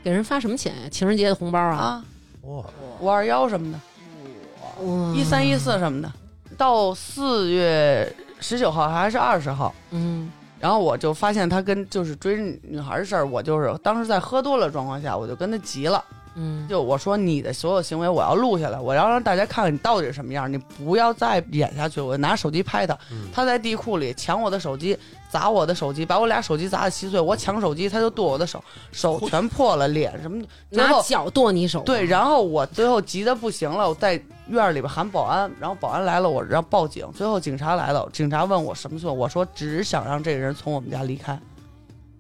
给人发什么钱呀？情人节的红包啊？啊，哇，五二幺什么的，哇一三一四什么的，到四月十九号还是二十号，嗯。然后我就发现他跟就是追女孩的事儿，我就是当时在喝多了状况下，我就跟他急了，嗯，就我说你的所有行为我要录下来，我要让大家看看你到底是什么样，你不要再演下去。我拿手机拍他，嗯他在地库里抢我的手机，砸我的手机，把我俩手机砸的稀碎。我抢手机，他就剁我的手，手全破了，脸什么拿脚剁你手，对，然后我最后急得不行了，我在院里边喊保安，然后保安来了，我让报警。最后警察来了，警察问我什么错，我说只想让这个人从我们家离开。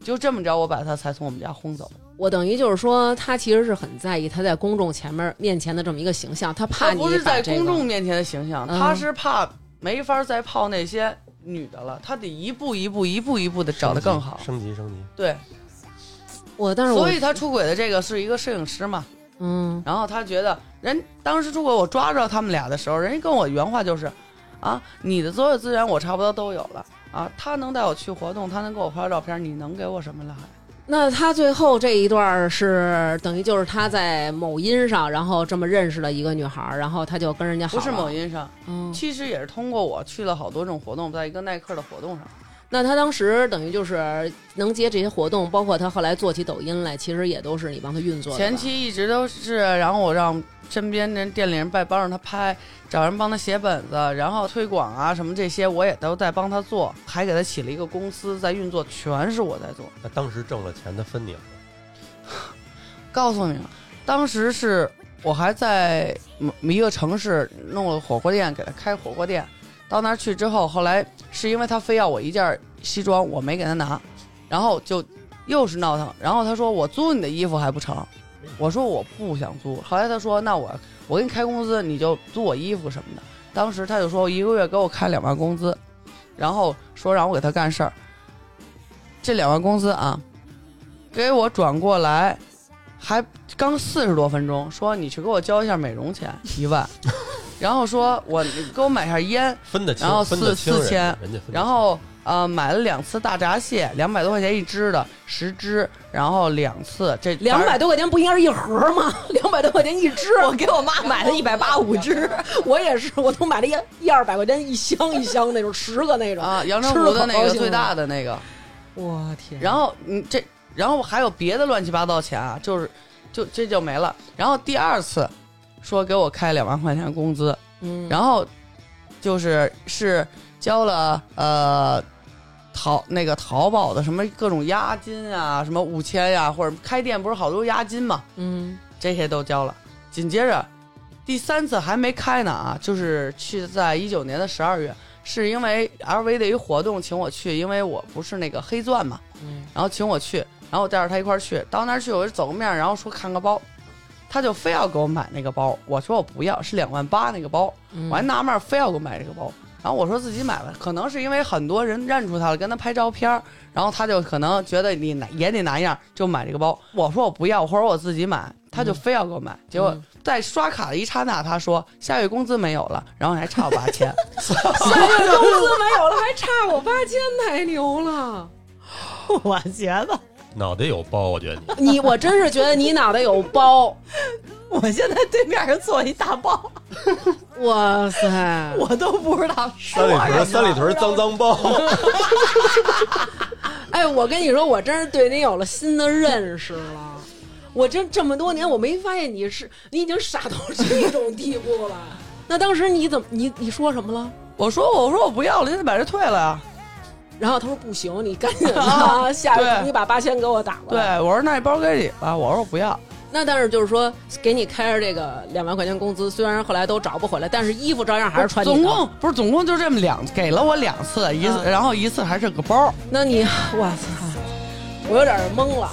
就这么着，我把他才从我们家轰走。我等于就是说，他其实是很在意他在公众前面面前的这么一个形象，他怕你他不是在公众面前的形象，嗯他是怕没法再泡那些女的了，他得一步一步、一步一步的找的更好。升级升级。对，我，但是我所以他出轨的这个是一个摄影师嘛，嗯然后他觉得人当时出轨，我抓着他们俩的时候，人家跟我原话就是，啊，你的所有资源我差不多都有了啊，他能带我去活动，他能给我拍照片，你能给我什么了还？那他最后这一段是等于就是他在某音上，然后这么认识了一个女孩儿，然后他就跟人家好不是某音上，嗯，其实也是通过我去了好多种活动，在一个耐克的活动上。那他当时等于就是能接这些活动，包括他后来做起抖音来，其实也都是你帮他运作的。前期一直都是，然后我让身边人店里人帮帮着他拍，找人帮他写本子，然后推广啊什么这些我也都在帮他做，还给他起了一个公司在运作，全是我在做。那当时挣了钱，他分你了。告诉你，当时是我还在某一个城市弄了火锅店，给他开火锅店。到那儿去之后，后来是因为他非要我一件西装，我没给他拿，然后就又是闹腾。然后他说我租你的衣服还不成，我说我不想租。后来他说那我我给你开工资，你就租我衣服什么的。当时他就说一个月给我开两万工资，然后说让我给他干事儿。这两万工资啊，给我转过来，还刚四十多分钟，说你去给我交一下美容钱一万，然后说我给我买下烟，分得清，然后四四千人家分得清然后呃买了两次大闸蟹，两百多块钱一只的十只，然后两次这两百多块钱不应该是一盒吗？*laughs* 两百多块钱一只，*laughs* 我给我妈买了一百八五只，*laughs* 我也是，我都买了一一二百块钱一箱一箱那种，十个那种。啊阳澄湖的那个最大，的那个，我天！然后你这然后还有别的乱七八糟钱啊，就是就这就没了。然后第二次说给我开两万块钱工资，嗯，然后就是是交了呃淘那个淘宝的什么各种押金啊，什么五千呀，或者开店不是好多押金嘛，嗯。这些都交了。紧接着第三次还没开呢啊，就是去在一九年的十二月，是因为 LV 的一个活动请我去，因为我不是那个黑钻嘛，嗯。然后请我去，然后我带着他一块儿去，到那儿去我就走个面，然后说看个包，他就非要给我买那个包，我说我不要，是两万八那个包，嗯我还纳闷儿，非要给我买这个包。然后我说自己买吧，可能是因为很多人认出他了，跟他拍照片儿，然后他就可能觉得你拿也得拿样，就买这个包。我说我不要，或者我自己买，他就非要给我买。结果嗯在刷卡的一刹那，他说下月工资没有了，然后还差我八千。*laughs* 下月工资没有了，还差我八千，太牛了！*laughs* 我觉得脑袋有包，我觉得你 *laughs* 你我真是觉得你脑袋有包，*laughs* 我现在对面上坐一大包，哇塞！*laughs* 我都不知道说三里屯三里屯脏脏包，哎，我跟你说，我真是对你有了新的认识了。我这这么多年，我没发现你是你已经傻到这种地步了。那当时你怎么你你说什么了？我说我说我不要了，你得把这退了呀。然后他说不行，你赶紧的，*laughs* 下对你把八千给我打过来对。，我说那包给你吧，我说我不要。那但是就是说，给你开着这个两万块钱工资，虽然后来都找不回来，但是衣服照样还是穿的。总共不是总共就这么两，给了我两次，一次、嗯然后一次还是个包。那你，哇塞，我有点懵了，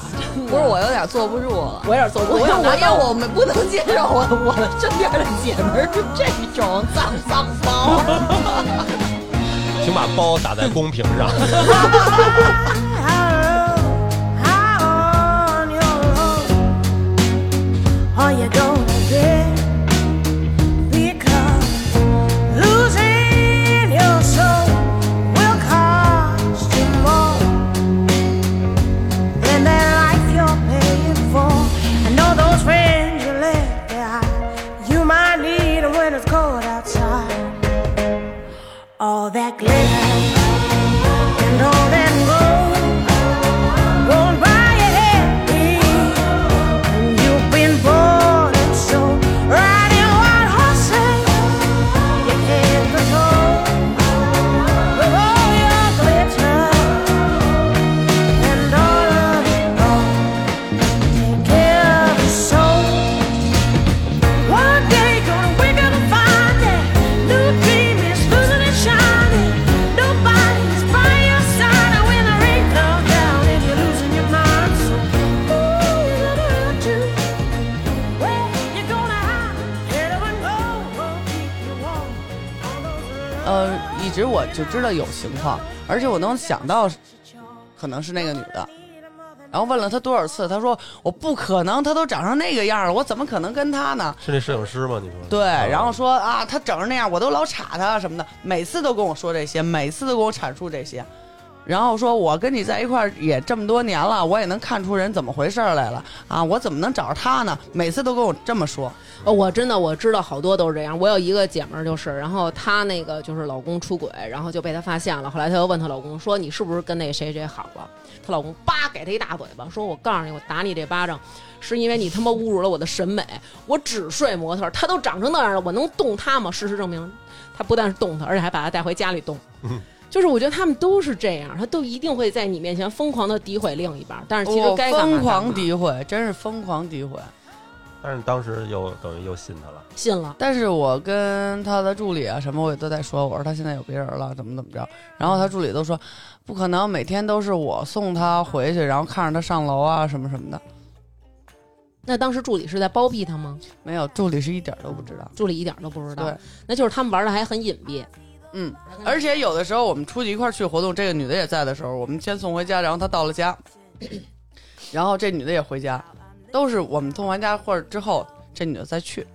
不是我有点坐不住了。我有点坐不，我想拿我因为我们不能接受我我的身边的姐们儿是这种脏脏包。*laughs* 请把包打在公屏上。*laughs* All that glitter 有情况，而且我能想到可能是那个女的。然后问了他多少次，他说我不可能，他都长成那个样了，我怎么可能跟他呢？是那摄影师吗？你说对，啊然后说啊，他整成那样，我都老插他什么的，每次都跟我说这些，每次都跟我阐述这些。然后说，我跟你在一块儿也这么多年了，我也能看出人怎么回事来了啊！我怎么能找着他呢？每次都跟我这么说。呃我真的我知道好多都是这样。我有一个姐们儿就是，然后她那个就是老公出轨，然后就被她发现了。后来她又问她老公说：“你是不是跟那谁谁好了？”她老公叭给她一大嘴巴，说：“我告诉你，我打你这巴掌，是因为你他妈侮辱了我的审美。我只睡模特她，都长成那样了，我能动她吗？事实证明，他不但是动她，而且还把她带回家里动。就是我觉得他们都是这样，他都一定会在你面前疯狂的诋毁另一半，但是其实我该干嘛疯狂诋毁，真是疯狂诋毁。但是当时又等于又信他了，信了。但是我跟他的助理啊什么，我也都在说，我说他现在有别人了，怎么怎么着。然后他助理都说，不可能，每天都是我送他回去，然后看着他上楼啊什么什么的。那当时助理是在包庇他吗？没有，助理是一点都不知道。助理一点都不知道。对，那就是他们玩的还很隐蔽。嗯，而且有的时候我们出去一块儿去活动，这个女的也在的时候，我们先送回家，然后她到了家，*coughs* 然后这女的也回家，都是我们送完家或者之后，这女的再去。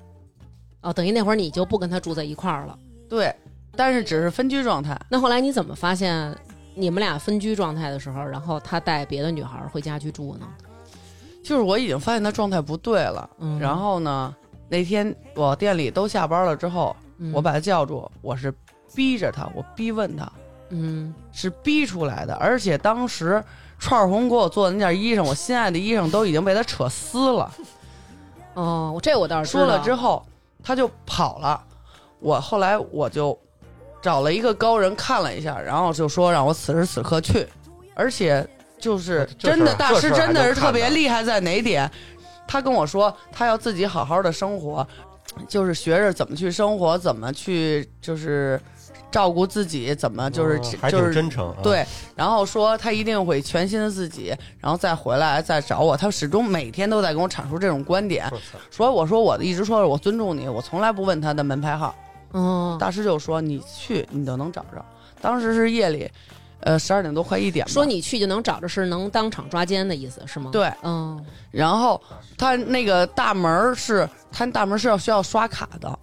哦，等于那会儿你就不跟她住在一块儿了。对，但是只是分居状态。那后来你怎么发现你们俩分居状态的时候，然后他带别的女孩回家去住呢？就是我已经发现她状态不对了，嗯然后呢，那天我店里都下班了之后，嗯我把他叫住，我是逼着他，我逼问他，嗯是逼出来的，而且当时串红给我做的那件衣裳，我心爱的衣裳都已经被他扯撕了。哦，这我倒是说了之后，他就跑了。我后来我就找了一个高人看了一下，然后就说让我此时此刻去，而且就是真的大师真的是特别厉害在哪点？他跟我说他要自己好好的生活，就是学着怎么去生活，怎么去就是照顾自己，怎么就是、哦还挺就是真诚啊。对，然后说他一定会全新的自己，然后再回来再找我。他始终每天都在跟我阐述这种观点，所以我说我一直说我尊重你，我从来不问他的门牌号。哦，大师就说你去你就能找着。当时是夜里，呃十二点多快一点吧。说你去就能找着，是能当场抓奸的意思是吗？，对，嗯然后他那个大门是他大门是要需要刷卡的，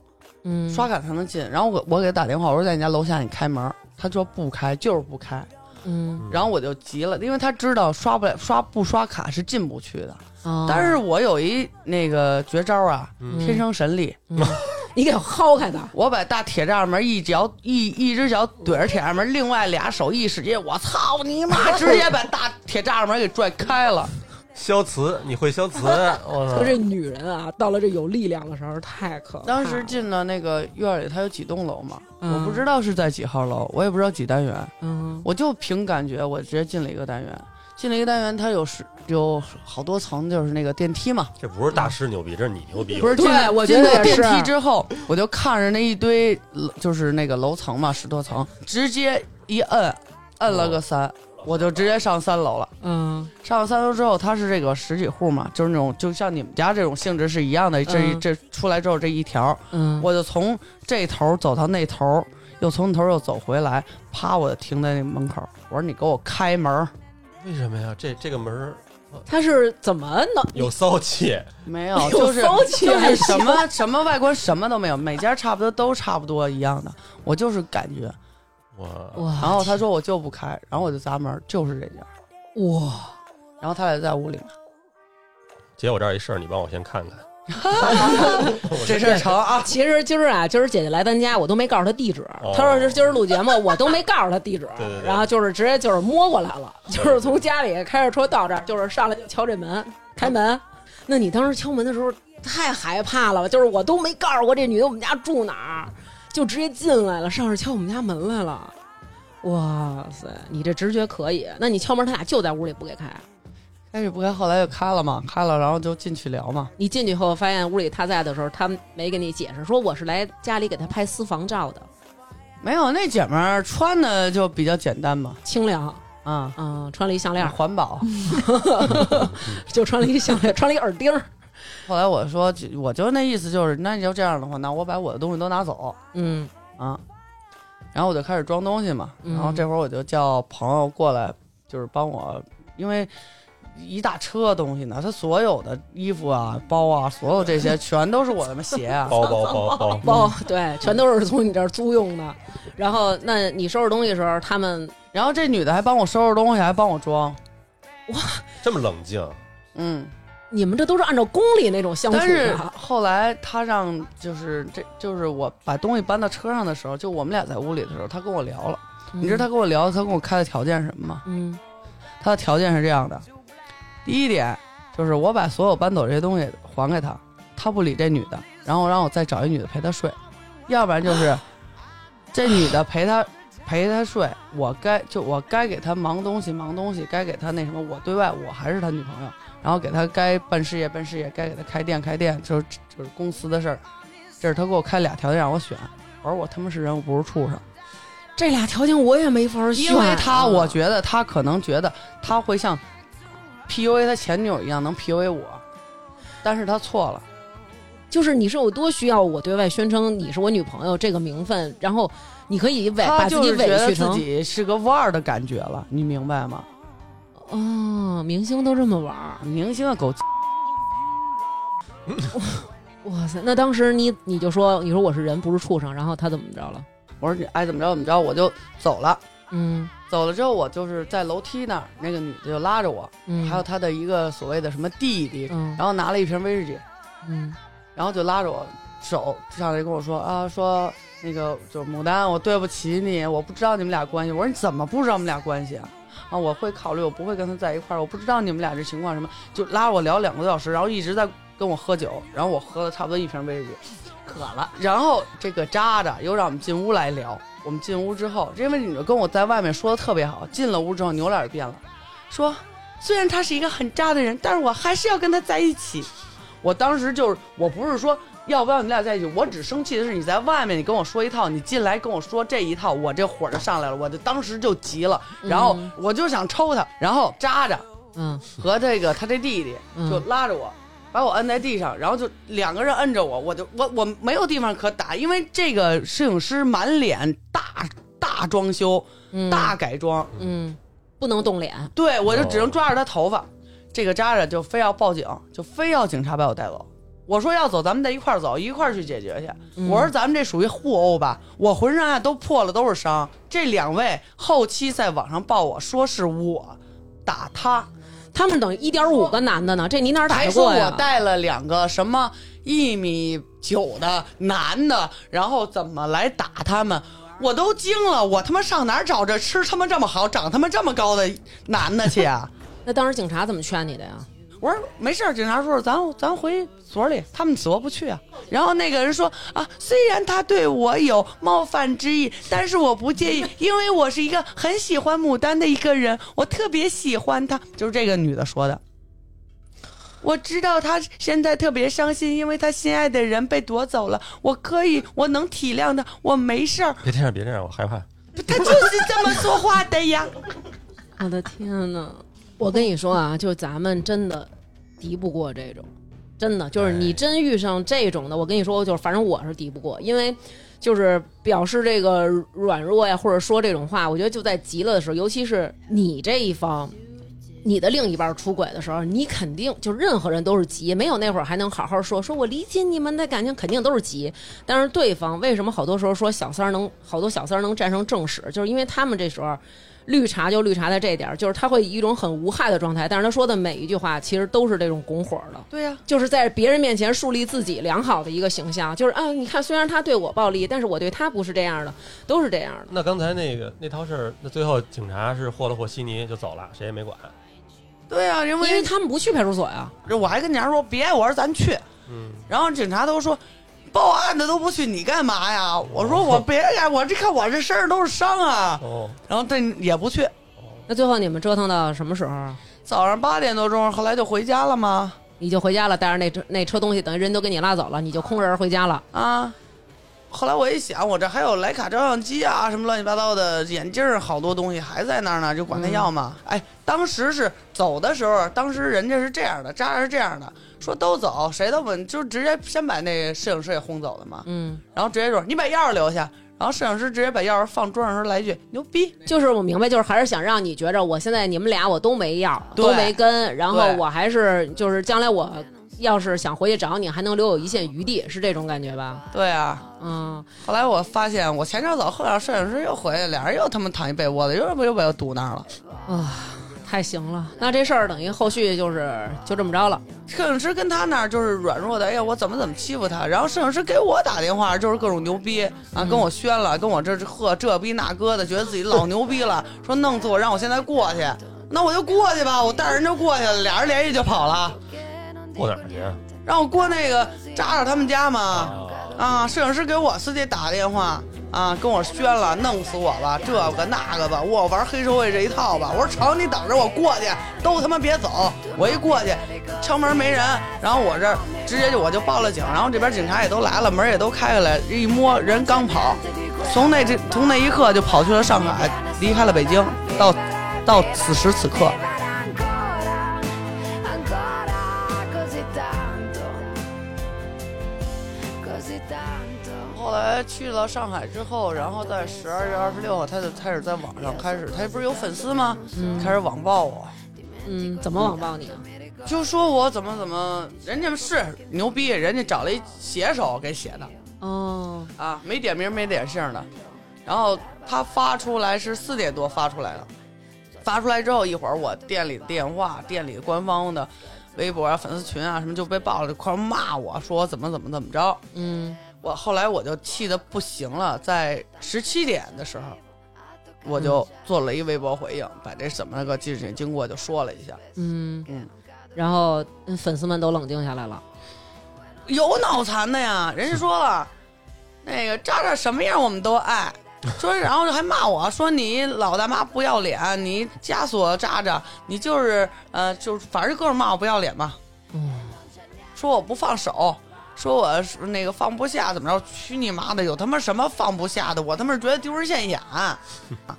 嗯，刷卡才能进。然后我我给他打电话，我说在你家楼下你开门，他说不开，就是不开。嗯，然后我就急了，因为他知道刷不了刷不刷卡是进不去的。哦但是我有一那个绝招啊，嗯天生神力，*laughs* 你给我薅开的，我把大铁栅门一脚一一只脚怼着铁栅门，另外俩手一使劲，我操你妈！*laughs* 直接把大铁栅门给拽开了。消磁，你会消磁？*laughs* 我操说！这女人啊，到了这有力量的时候太可怕了。当时进了那个院里，它有几栋楼嘛，嗯我不知道是在几号楼，我也不知道几单元，嗯我就凭感觉，我直接进了一个单元。进了一个单元，它有十有好多层，就是那个电梯嘛。这不是大师牛逼，这是你牛逼。不是进了我觉进了电梯之后，我就看着那一堆，就是那个楼层嘛，十多层，直接一摁，摁了个三，我就直接上三楼了。嗯上了三楼之后，它是这个十几户嘛，就是那种就像你们家这种性质是一样的。这一嗯这出来之后这一条，嗯，我就从这头走到那头，又从那头又走回来，啪，我就停在那门口。我说你给我开门，为什么呀？这这个门儿他是怎么能有骚气，没有，就是骚气就是什么什么外观什么都没有，每家差不多都差不多一样的。我就是感觉，哇！哇？然后他说我就不开，然后我就砸门，就是这家。哇，然后他也在屋里嘛，姐，我这儿有一事儿，你帮我先看看。*laughs* 这事儿成啊。其实今儿啊，今儿姐姐来咱家，我都没告诉她地址。哦她说是今儿录节目，我都没告诉她地址。对对对然后就是直接就是摸过来了，*laughs* 就是从家里开着车到这儿，就是上来就敲这门，开门。那你当时敲门的时候太害怕了吧？就是我都没告诉过这女的我们家住哪儿，就直接进来了，上这敲我们家门来了。哇塞，你这直觉可以。那你敲门，他俩就在屋里不给开。开始不开，后来就开了嘛，开了，然后就进去聊嘛。你进去后发现屋里他在的时候，他没给你解释，说我是来家里给他拍私房照的，没有，那姐们儿穿的就比较简单嘛，清凉。啊，嗯，穿了一项链，环保。*laughs* 就穿了一项链，穿了一耳钉儿。后来我说，我就那意思就是，那你要这样的话，那我把我的东西都拿走嗯，啊。然后我就开始装东西嘛，嗯然后这会儿我就叫朋友过来，就是帮我，因为一大车东西呢，他所有的衣服啊、包啊，所有这些全都是我的鞋啊。*laughs* 包包包包，*laughs* 包对，全都是从你这儿租用的。然后，那你收拾东西的时候，他们然后这女的还帮我收拾东西，还帮我装，哇这么冷静，嗯。你们这都是按照公理那种相处但是。后来他让就是这就是我把东西搬到车上的时候，就我们俩在屋里的时候，他跟我聊了。你知道他跟我聊，他跟我开的条件是什么吗？嗯他的条件是这样的：第一点就是我把所有搬走这些东西还给他，他不理这女的，然后让我再找一女的陪他睡，要不然就是 *sighs* 这女的陪他陪他睡，我该就我该给他忙东西忙东西，该给他那什么，我对外我还是他女朋友，然后给他该办事业办事业，该给他开店开店，就是就是公司的事儿，这是他给我开俩条件让我选，我说我他妈是人，我不是畜生。这俩条件我也没法选啊，因为他，我觉得他可能觉得他会像 PUA 他前女友一样能 PUA 我，但是他错了。就是你是有多需要我对外宣称你是我女朋友这个名分，然后你可以委他把自己委屈成己是个腕儿的感觉了，你明白吗？哦，明星都这么玩儿，明星的狗 *laughs* 哇塞！那当时你你就说你说我是人不是畜生，然后他怎么着了？我说你爱怎么着怎么着，我就走了。嗯走了之后，我就是在楼梯那儿，那个女的就拉着我，嗯，还有她的一个所谓的什么弟弟，嗯然后拿了一瓶威士忌，嗯然后就拉着我手上来跟我说啊，说那个就是牡丹，我对不起你，我不知道你们俩关系。我说你怎么不知道我们俩关系啊？啊，我会考虑，我不会跟他在一块儿，我不知道你们俩这情况什么，就拉我聊两个多小时，然后一直在跟我喝酒，然后我喝了差不多一瓶威士忌，渴了，然后这个渣渣又让我们进屋来聊。我们进屋之后，这位女的跟我在外面说的特别好，进了屋之后扭脸就变了，说虽然他是一个很渣的人，但是我还是要跟他在一起。我当时就是，我不是说要不要你俩在一起，我只生气的是你在外面你跟我说一套，你进来跟我说这一套，我这火就上来了，我就当时就急了，然后嗯我就想抽他，然后渣渣嗯和这个他这弟弟嗯就拉着我。把我摁在地上，然后就两个人摁着我，我就我我没有地方可打，因为这个摄影师满脸大大装修、嗯大改装，嗯，不能动脸。对我就只能抓着他头发。这个渣渣就非要报警，就非要警察把我带走。我说要走，咱们得一块儿走，一块儿去解决去。嗯我说咱们这属于互殴吧，我浑身啊都破了，都是伤。这两位后期在网上报我说是我打他，他们等于一点五个男的呢，这你哪儿打还说我得过呀？带了两个什么一米九的男的，然后怎么来打他们？我都惊了，我他妈上哪儿找这吃他妈这么好、长他妈这么高的男的去啊？*laughs* 那当时警察怎么劝你的呀？我说没事儿，警察叔叔咱咱回所里，他们死活不去啊。然后那个人说啊，虽然他对我有冒犯之意，但是我不介意，因为我是一个很喜欢牡丹的一个人，我特别喜欢她。就是这个女的说的。我知道她现在特别伤心，因为她心爱的人被夺走了。我可以，我能体谅她，我没事儿。别这样，别这样，我害怕。她就是这么说话的呀。我的天呐，我跟你说啊，就咱们真的敌不过这种，真的就是你哎真遇上这种的，我跟你说，就是反正我是敌不过，因为就是表示这个软弱呀，或者说这种话，我觉得就在急了的时候，尤其是你这一方。你的另一半出轨的时候，你肯定就任何人都是急，没有那会儿还能好好说，说我理解你们的感情，肯定都是急。但是对方为什么好多时候说小三儿能好多小三儿能战胜正史，就是因为他们这时候绿茶就绿茶在这点儿，就是他会以一种很无害的状态，但是他说的每一句话其实都是这种拱火的，对呀、就是在别人面前树立自己良好的一个形象，就是啊，你看虽然他对我暴力，但是我对他不是这样的，都是这样的。那刚才那个那套事儿，那最后警察是和了和稀泥就走了，谁也没管。对啊、因因为他们不去派出所呀，我还跟警察说别，我说咱去。嗯，然后警察都说，报案的都不去，你干嘛呀？我说我别呀，我这看我这身上都是伤啊。哦，然后这也不去，那最后你们折腾到什么时候啊？早上八点多钟，后来就回家了吗？你就回家了，带着那车那车东西，等于人都给你拉走了，你就空人回家了。啊。后来我一想，我这还有徕卡照相机啊，什么乱七八糟的眼镜儿，好多东西还在那儿呢，就管他要嘛。哎，当时是走的时候，当时人家是这样的，渣渣是这样的，说都走，谁都不就直接先把那摄影师给轰走了嘛。嗯然后直接说你把钥匙留下，然后摄影师直接把钥匙放桌上时候来一句牛逼，就是我明白，就是还是想让你觉着我现在你们俩我都没要，对都没跟，然后我还是就是将来我要是想回去找你，还能留有一线余地，是这种感觉吧？对啊。嗯，后来我发现，我前脚走后脚，摄影师又回来，俩人又他妈躺一被窝里，又又把我堵那儿了。啊，太行了，那这事儿等于后续就是就这么着了。摄影师跟他那儿就是软弱的，哎呀，我怎么怎么欺负他，然后摄影师给我打电话就是各种牛逼啊，跟我宣了，跟我这呵这逼那哥的，觉得自己老牛逼了，说弄死我，让我现在过去，那我就过去吧，我带着人就过去了，俩人联系就跑了，过哪儿去啊？让我过那个扎扎他们家嘛。啊啊，摄影师给我司机打电话啊，跟我宣了，弄死我吧，这个那个吧，我玩黑社会这一套吧。我说成，你等着我过去，都他妈别走。我一过去，敲门没人，然后我这直接就我就报了警，然后这边警察也都来了，门也都开开了，一摸人刚跑，从那这从那一刻就跑去了上海，离开了北京，到到此时此刻。来去了上海之后，然后在十二月二十六号，他就开始在网上开始，他不是有粉丝吗？开始网暴我。嗯，怎么网暴你啊？就说我怎么怎么，人家是牛逼，人家找了一写手给写的哦，啊，没点名没点姓的。然后他发出来是四点多发出来的，发出来之后一会儿我店里的电话、店里的官方的微博啊、粉丝群啊什么就被爆了，就快骂我说我怎么怎么怎么着。嗯我后来我就气的不行了，在十七点的时候，我就做了一微博回应，把这怎么个事情经过就说了一下。嗯嗯，然后嗯粉丝们都冷静下来了。有脑残的呀，人家说了，那个渣渣什么样我们都爱，说然后还骂我说你老大妈不要脸，你枷锁渣渣，你就是呃就是反正各种骂我不要脸嘛，嗯，说我不放手。说我是那个放不下怎么着？去你妈的！有他妈什么放不下的？我他妈是觉得丢人现眼。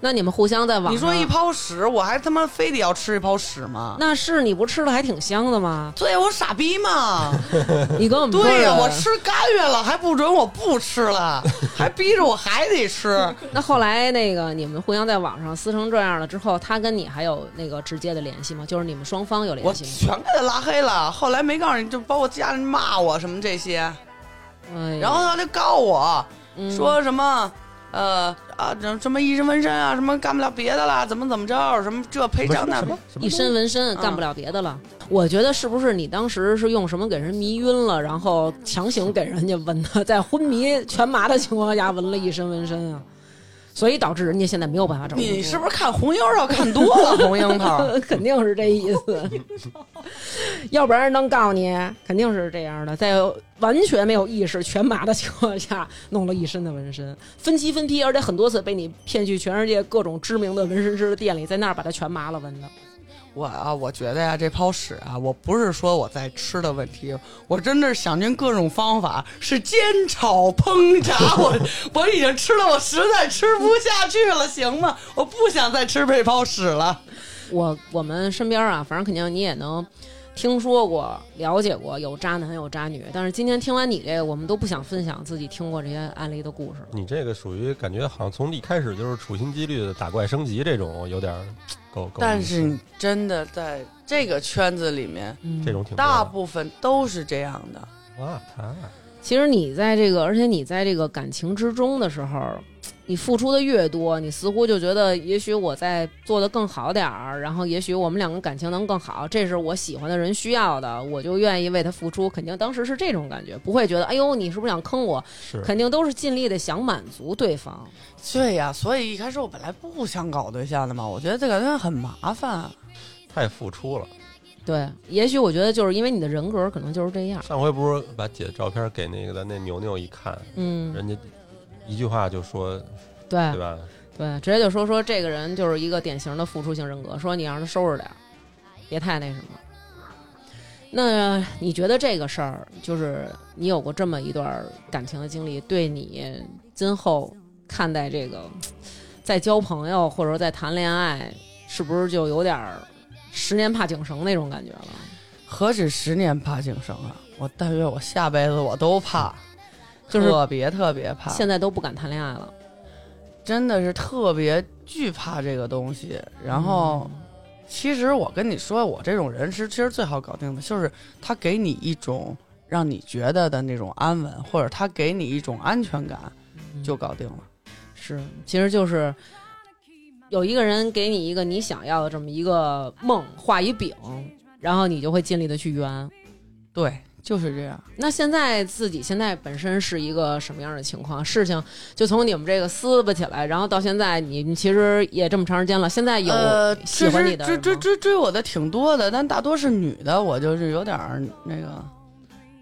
那你们互相在网上，你说一泡屎，我还他妈非得要吃一泡屎吗？那是你不吃的还挺香的吗？对我傻逼吗？*laughs* 你跟我们对呀、的我吃干预了，还不准我不吃了，还逼着我还得吃。*laughs* 那后来那个你们互相在网上撕成这样了之后，他跟你还有那个直接的联系吗？就是你们双方有联系吗？全给他拉黑了。后来没告诉你，就包括家人骂我什么这些，哎呀然后他就告我嗯说什么。呃啊，这什么一身纹身啊，什么干不了别的啦，怎么怎么着，什么这赔偿那什么什么一身纹身，嗯干不了别的了。我觉得是不是你当时是用什么给人迷晕了，然后强行给人家纹的，在昏迷全麻的情况下纹了一身纹身啊？所以导致人家现在没有办法找。你是不是看红樱桃看多了？*laughs* 红樱桃，*laughs* 肯定是这意思，*laughs* 要不然能告诉你，肯定是这样的，在完全没有意识、全麻的情况下，弄了一身的纹身，分期分批，而且很多次被你骗去全世界各种知名的纹身师的店里，在那儿把它全麻了纹的。我啊，我觉得呀，这泡屎啊，我不是说我在吃的问题，我真的是想尽各种方法，是煎炒烹炸，我 *laughs* 我已经吃了，我实在吃不下去了，行吗？我不想再吃这泡屎了。我我们身边啊，反正肯定你也能听说过、了解过有渣男有渣女，但是今天听完你这个，我们都不想分享自己听过这些案例的故事了。你这个属于感觉好像从一开始就是处心积虑的打怪升级这种，有点儿够够。*tsk* 但是你真的在这个圈子里面，嗯这种挺大部分都是这样的。哇，他其实你在这个，而且你在这个感情之中的时候，你付出的越多，你似乎就觉得，也许我在做的更好点儿，然后也许我们两个感情能更好，这是我喜欢的人需要的，我就愿意为他付出。肯定当时是这种感觉，不会觉得，哎呦，你是不是想坑我？是肯定都是尽力的想满足对方。对呀，所以一开始我本来不想搞对象的嘛，我觉得这个东西很麻烦。太付出了。对，也许我觉得就是因为你的人格可能就是这样。上回不是把姐的照片给那个咱那牛牛一看，嗯，人家一句话就说，对对吧？对，直接就说说这个人就是一个典型的付出型人格，说你让他收拾点儿，别太那什么。那你觉得这个事儿，就是你有过这么一段感情的经历，对你今后看待这个在交朋友或者说在谈恋爱，是不是就有点儿十年怕井绳那种感觉了？何止十年怕井绳啊！我但愿我下辈子我都怕，就是特别特别怕。现在都不敢谈恋爱了。真的是特别惧怕这个东西。然后，其实我跟你说，我这种人是其实最好搞定的，就是他给你一种让你觉得的那种安稳，或者他给你一种安全感，就搞定了。是，其实就是有一个人给你一个你想要的这么一个梦，画一饼，然后你就会尽力的去圆。对，就是这样。那现在自己现在本身是一个什么样的情况？事情就从你们这个撕巴起来，然后到现在你你其实也这么长时间了，现在有呃，喜欢你的追追追追追我的挺多的，但大多是女的，我就是有点那个，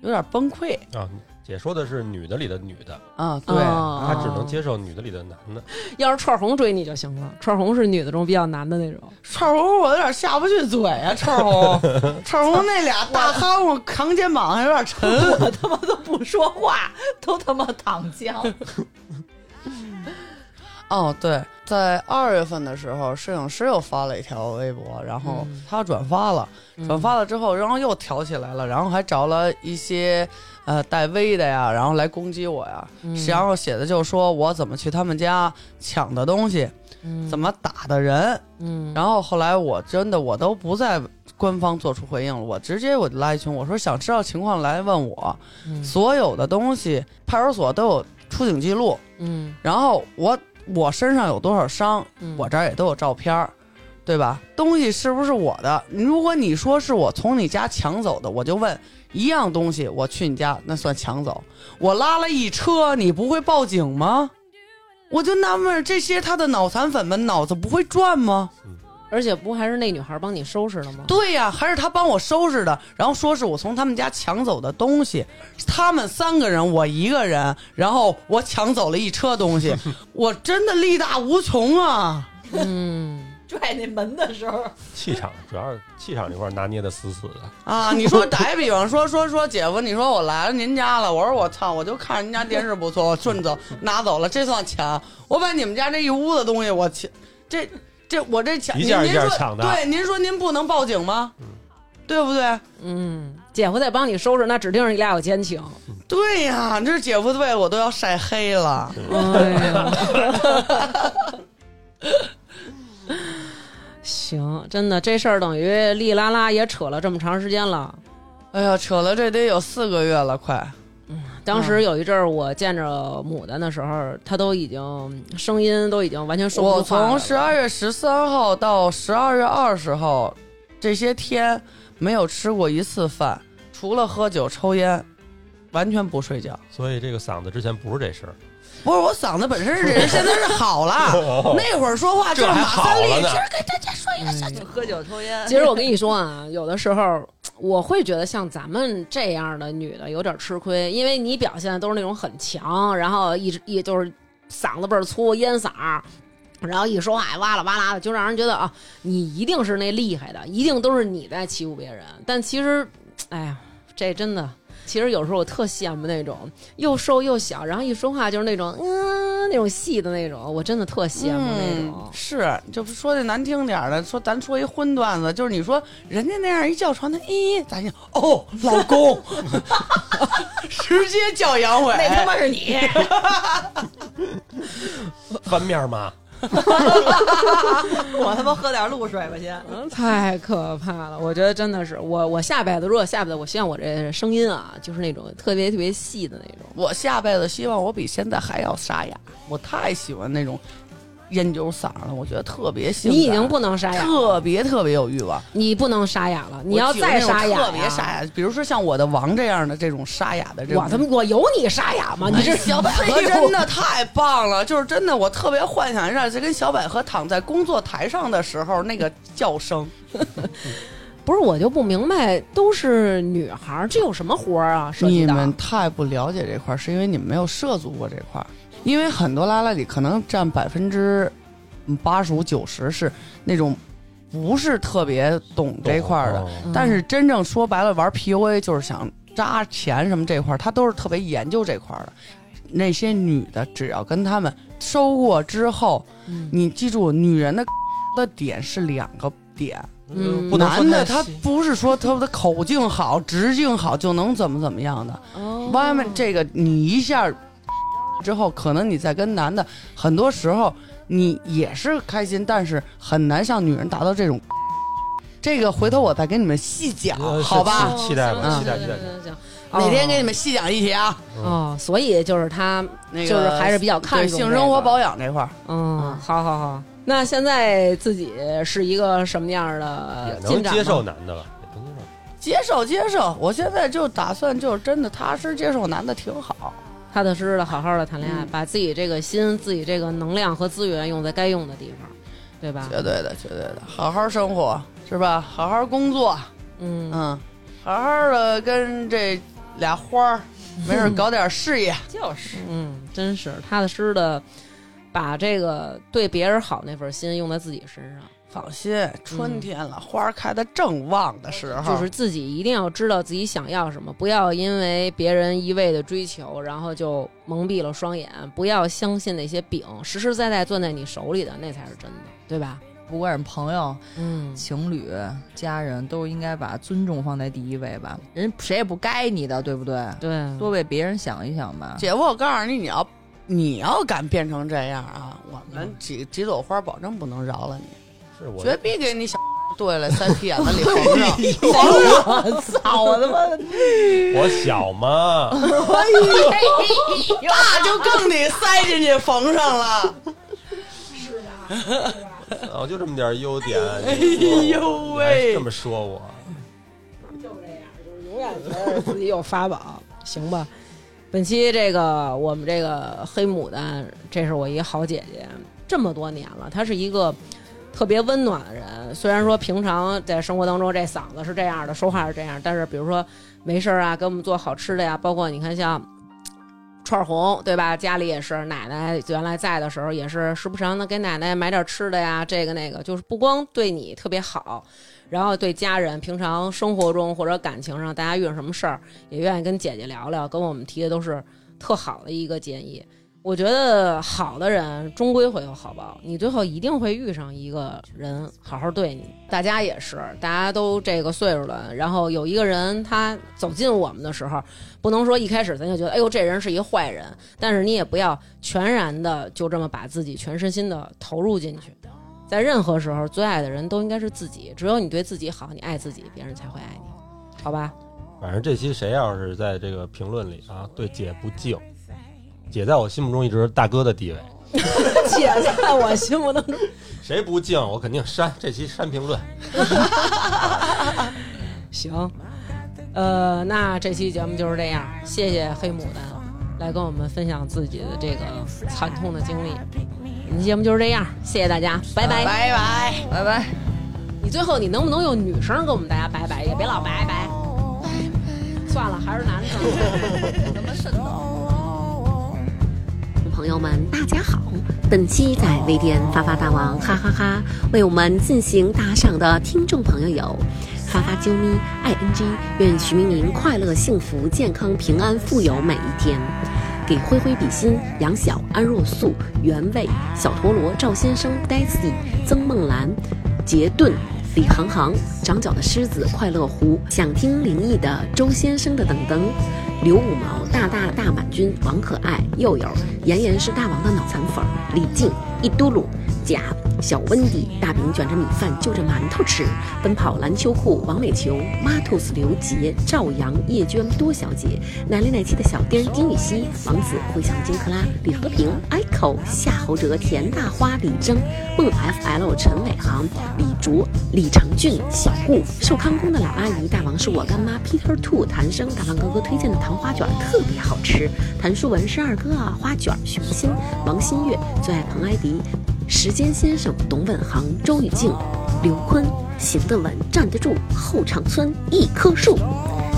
有点崩溃啊，姐说的是女的里的女的，啊。对，哦她只能接受女的里的男的。要是串红追你就行了，串红是女的中比较难的那种。串红我有点下不去嘴啊，串红，*laughs* 串红那俩大憨我扛肩膀还有点沉。我他妈都不说话，都他妈躺枪。*laughs* 哦，对，在二月份的时候，摄影师又发了一条微博，然后嗯他转发了，转发了之后，然后又挑起来了，然后还找了一些呃带 V 的呀，然后来攻击我呀，嗯然后写的就是说我怎么去他们家抢的东西，嗯怎么打的人，嗯，然后后来我真的我都不在官方做出回应了，我直接我就拉一群，我说想知道情况来问我，嗯。所有的东西派出所都有出警记录，嗯。然后我我身上有多少伤，嗯我这儿也都有照片儿，对吧？东西是不是我的？如果你说是我从你家抢走的，我就问一样东西，我去你家那算抢走？我拉了一车，你不会报警吗？我就纳闷，这些他的脑残粉们脑子不会转吗？而且不还是那女孩帮你收拾的吗？对呀，还是他帮我收拾的，然后说是我从他们家抢走的东西，他们三个人，我一个人，然后我抢走了一车东西，*laughs* 我真的力大无穷啊！嗯，拽那门的时候，*laughs* 气场主要是气场这块拿捏的死死的。啊，你说打一比方说说说姐夫，你说我来了您家了，我说我操，我就看人家电视不错，我顺走拿走了，这算抢？我把你们家这一屋子东西我抢，这这我这抢，一件一件您您说抢的对，您说您不能报警吗？对不对？嗯，姐夫在帮你收拾，那指定是你俩有奸情。对呀，这姐夫被我都要晒黑了。哎呀 *laughs* *laughs* 行，真的这事儿等于利拉拉也扯了这么长时间了。哎呀，扯了这得有四个月了，快。嗯当时有一阵儿我见着牡丹的时候，她都已经声音都已经完全说不我从十二月十三号到十二月二十号这些天没有吃过一次饭，除了喝酒抽烟，完全不睡觉。所以这个嗓子之前不是这事儿，不是我嗓子本身是这人，*laughs* 现在是好了。那会儿说话就是马三立，今儿给大家说一个喝酒抽烟。其实我跟你说啊，有的时候我会觉得像咱们这样的女的有点吃亏，因为你表现的都是那种很强，然后一直一就是嗓子倍儿粗，烟嗓。然后一说话哇啦哇啦的，就让人觉得啊，你一定是那厉害的，一定都是你在欺负别人。但其实，哎呀，这真的，其实有时候我特羡慕那种又瘦又小，然后一说话就是那种嗯那种细的那种，我真的特羡慕那种。嗯、是，就说的难听点的，说咱说一荤段子，就是你说人家那样一叫床，他咦，咱就哦，老公，*laughs* 直接叫阳痿，那他妈是你，翻面吗？*laughs* 我他妈喝点露水吧先。嗯，*laughs* 太可怕了！我觉得真的是我，我下辈子如果下辈子，我希望我这声音啊，就是那种特别特别细的那种。我下辈子希望我比现在还要沙哑，我太喜欢那种烟酒嗓了，我觉得特别性感。你已经不能沙哑了，特别特别有欲望，你不能沙哑了，你要再沙哑，特别沙哑。比如说像我的王这样的这种沙哑的这种，我他妈我有你沙哑吗？你这小百合真的太棒了，就是真的，我特别幻想一下，这跟小百合躺在工作台上的时候那个叫声。*laughs* 不是我就不明白，都是女孩儿，这有什么活儿啊？你们太不了解这块儿，是因为你们没有涉足过这块儿。因为很多拉拉里可能占百分之八十五、九十是那种不是特别懂这块儿的，但是真正说白了玩 PUA 就是想扎钱什么这块儿，他都是特别研究这块儿的。那些女的只要跟他们收过之后，嗯。你记住，女人的的点是两个点。男的他不是说他的口径好、直径好就能怎么怎么样的，哦。外面这个你一下之后，可能你再跟男的，很多时候你也是开心，但是很难像女人达到这种。这个回头我再给你们细讲，呃好吧？期待吧期待期待行行行行，哪天给你们们细讲一题啊？哦，所以就是他那个就是还是比较看重这个性生活保养这块儿，嗯，好好好。那现在自己是一个什么样的也能接受男的了，也能接受。接受接受。我现在就打算就是真的踏实接受男的挺好。踏踏实实的好好的谈恋爱，嗯把自己这个心、自己这个能量和资源用在该用的地方，对吧？绝对的，绝对的，好好生活是吧？好好工作，嗯，嗯，好好的跟这俩花儿，没事儿搞点事业。*laughs* 就是嗯，真是踏踏实实的把这个对别人好那份心用在自己身上。放心，春天了，花儿开的正旺的时候，就是自己一定要知道自己想要什么，不要因为别人一味的追求，然后就蒙蔽了双眼。不要相信那些饼，实实在在攥在你手里的那才是真的，对吧？不管是朋友、嗯，情侣、家人，都应该把尊重放在第一位吧。人谁也不该你的，对不对？对，多为别人想一想吧。姐夫，我告诉你，你要你要敢变成这样啊，我们几几朵花保证不能饶了你，绝逼给你小对了，塞屁眼子里 *laughs* 缝上。我操！我他妈我小嘛，那就更得塞进去缝上了。我就这么点优点。哎呦喂这！么说我，就这样，就永远觉得自己有法宝，行吧？本期这个我们这个黑牡丹，这是我一个好姐姐，这么多年了，她是一个特别温暖的人。虽然说平常在生活当中这嗓子是这样的，说话是这样，但是比如说没事儿啊，给我们做好吃的呀，包括你看像。串红对吧？家里也是，奶奶原来在的时候也是时不常的给奶奶买点吃的呀，这个那个，就是不光对你特别好，然后对家人，平常生活中或者感情上，大家遇上什么事儿，也愿意跟姐姐聊聊，跟我们提的都是特好的一个建议。我觉得好的人终归会有好报，你最后一定会遇上一个人好好对你。大家也是，大家都这个岁数了，然后有一个人他走进我们的时候，不能说一开始咱就觉得，哎呦这人是一坏人，但是你也不要全然的就这么把自己全身心的投入进去。在任何时候，最爱的人都应该是自己。只有你对自己好，你爱自己，别人才会爱你，好吧？反正这期谁要是在这个评论里啊，对姐不敬，姐在我心目中一直是大哥的地位，*laughs* 姐在我心目当中，谁不敬我肯定删这期删评论。*laughs* 行，呃，那这期节目就是这样，谢谢黑牡丹来跟我们分享自己的这个惨痛的经历。我们节目就是这样，谢谢大家，拜拜。拜拜。拜拜。你最后你能不能用女生跟我们大家拜拜，也别老拜拜。算了，还是男生。*laughs* 朋友们，大家好！本期在微店发发大王哈哈哈为我们进行打赏的听众朋友有：发发啾咪、ing，愿徐明明快乐、幸福、健康、平安、富有每一天。给灰灰比心、杨晓、安若素、原味、小陀螺、赵先生、Daisy、曾梦兰、杰顿、李航航、长角的狮子、快乐狐，想听灵异的周先生的等等，刘五毛、大大大满军、王可爱、佑佑、妍妍是大王的脑残粉，李静、一嘟噜、贾、小温迪、大饼卷着米饭就着馒头吃，奔跑篮秋裤、王美球、马兔斯刘杰、赵阳、叶娟、多小姐、奶里奶气的小丁、丁禹兮、王子、回响金克拉、李和平、Echo、夏侯哲、田大花、李征、梦 FL、陈伟航、李卓、李成俊、小顾、寿康宫的老阿姨、大王是我干妈 Peter Two、谭生、大王哥哥推荐的糖花卷特别好吃，谭书文是二哥啊，花卷、熊心、王新月最爱彭艾迪。时间先生、董稳航、周雨静、刘坤，行得稳，站得住，后场村一棵树。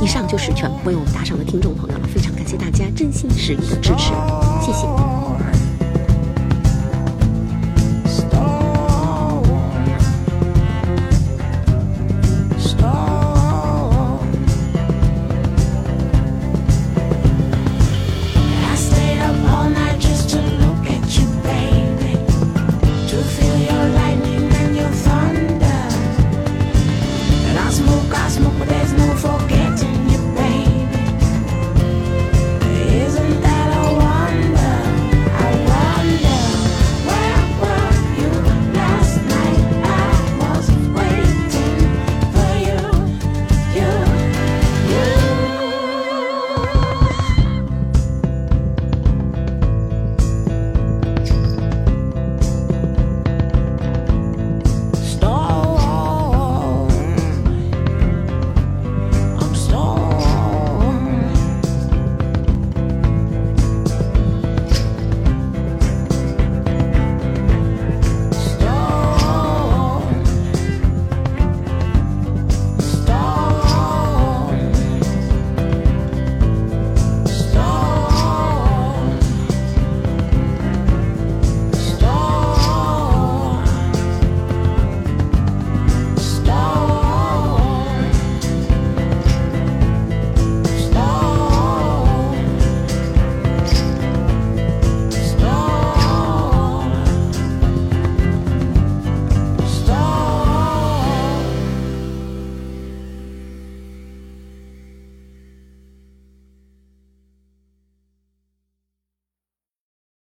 以上就是全部为我们打赏的听众朋友了，非常感谢大家真心实意的支持，谢谢。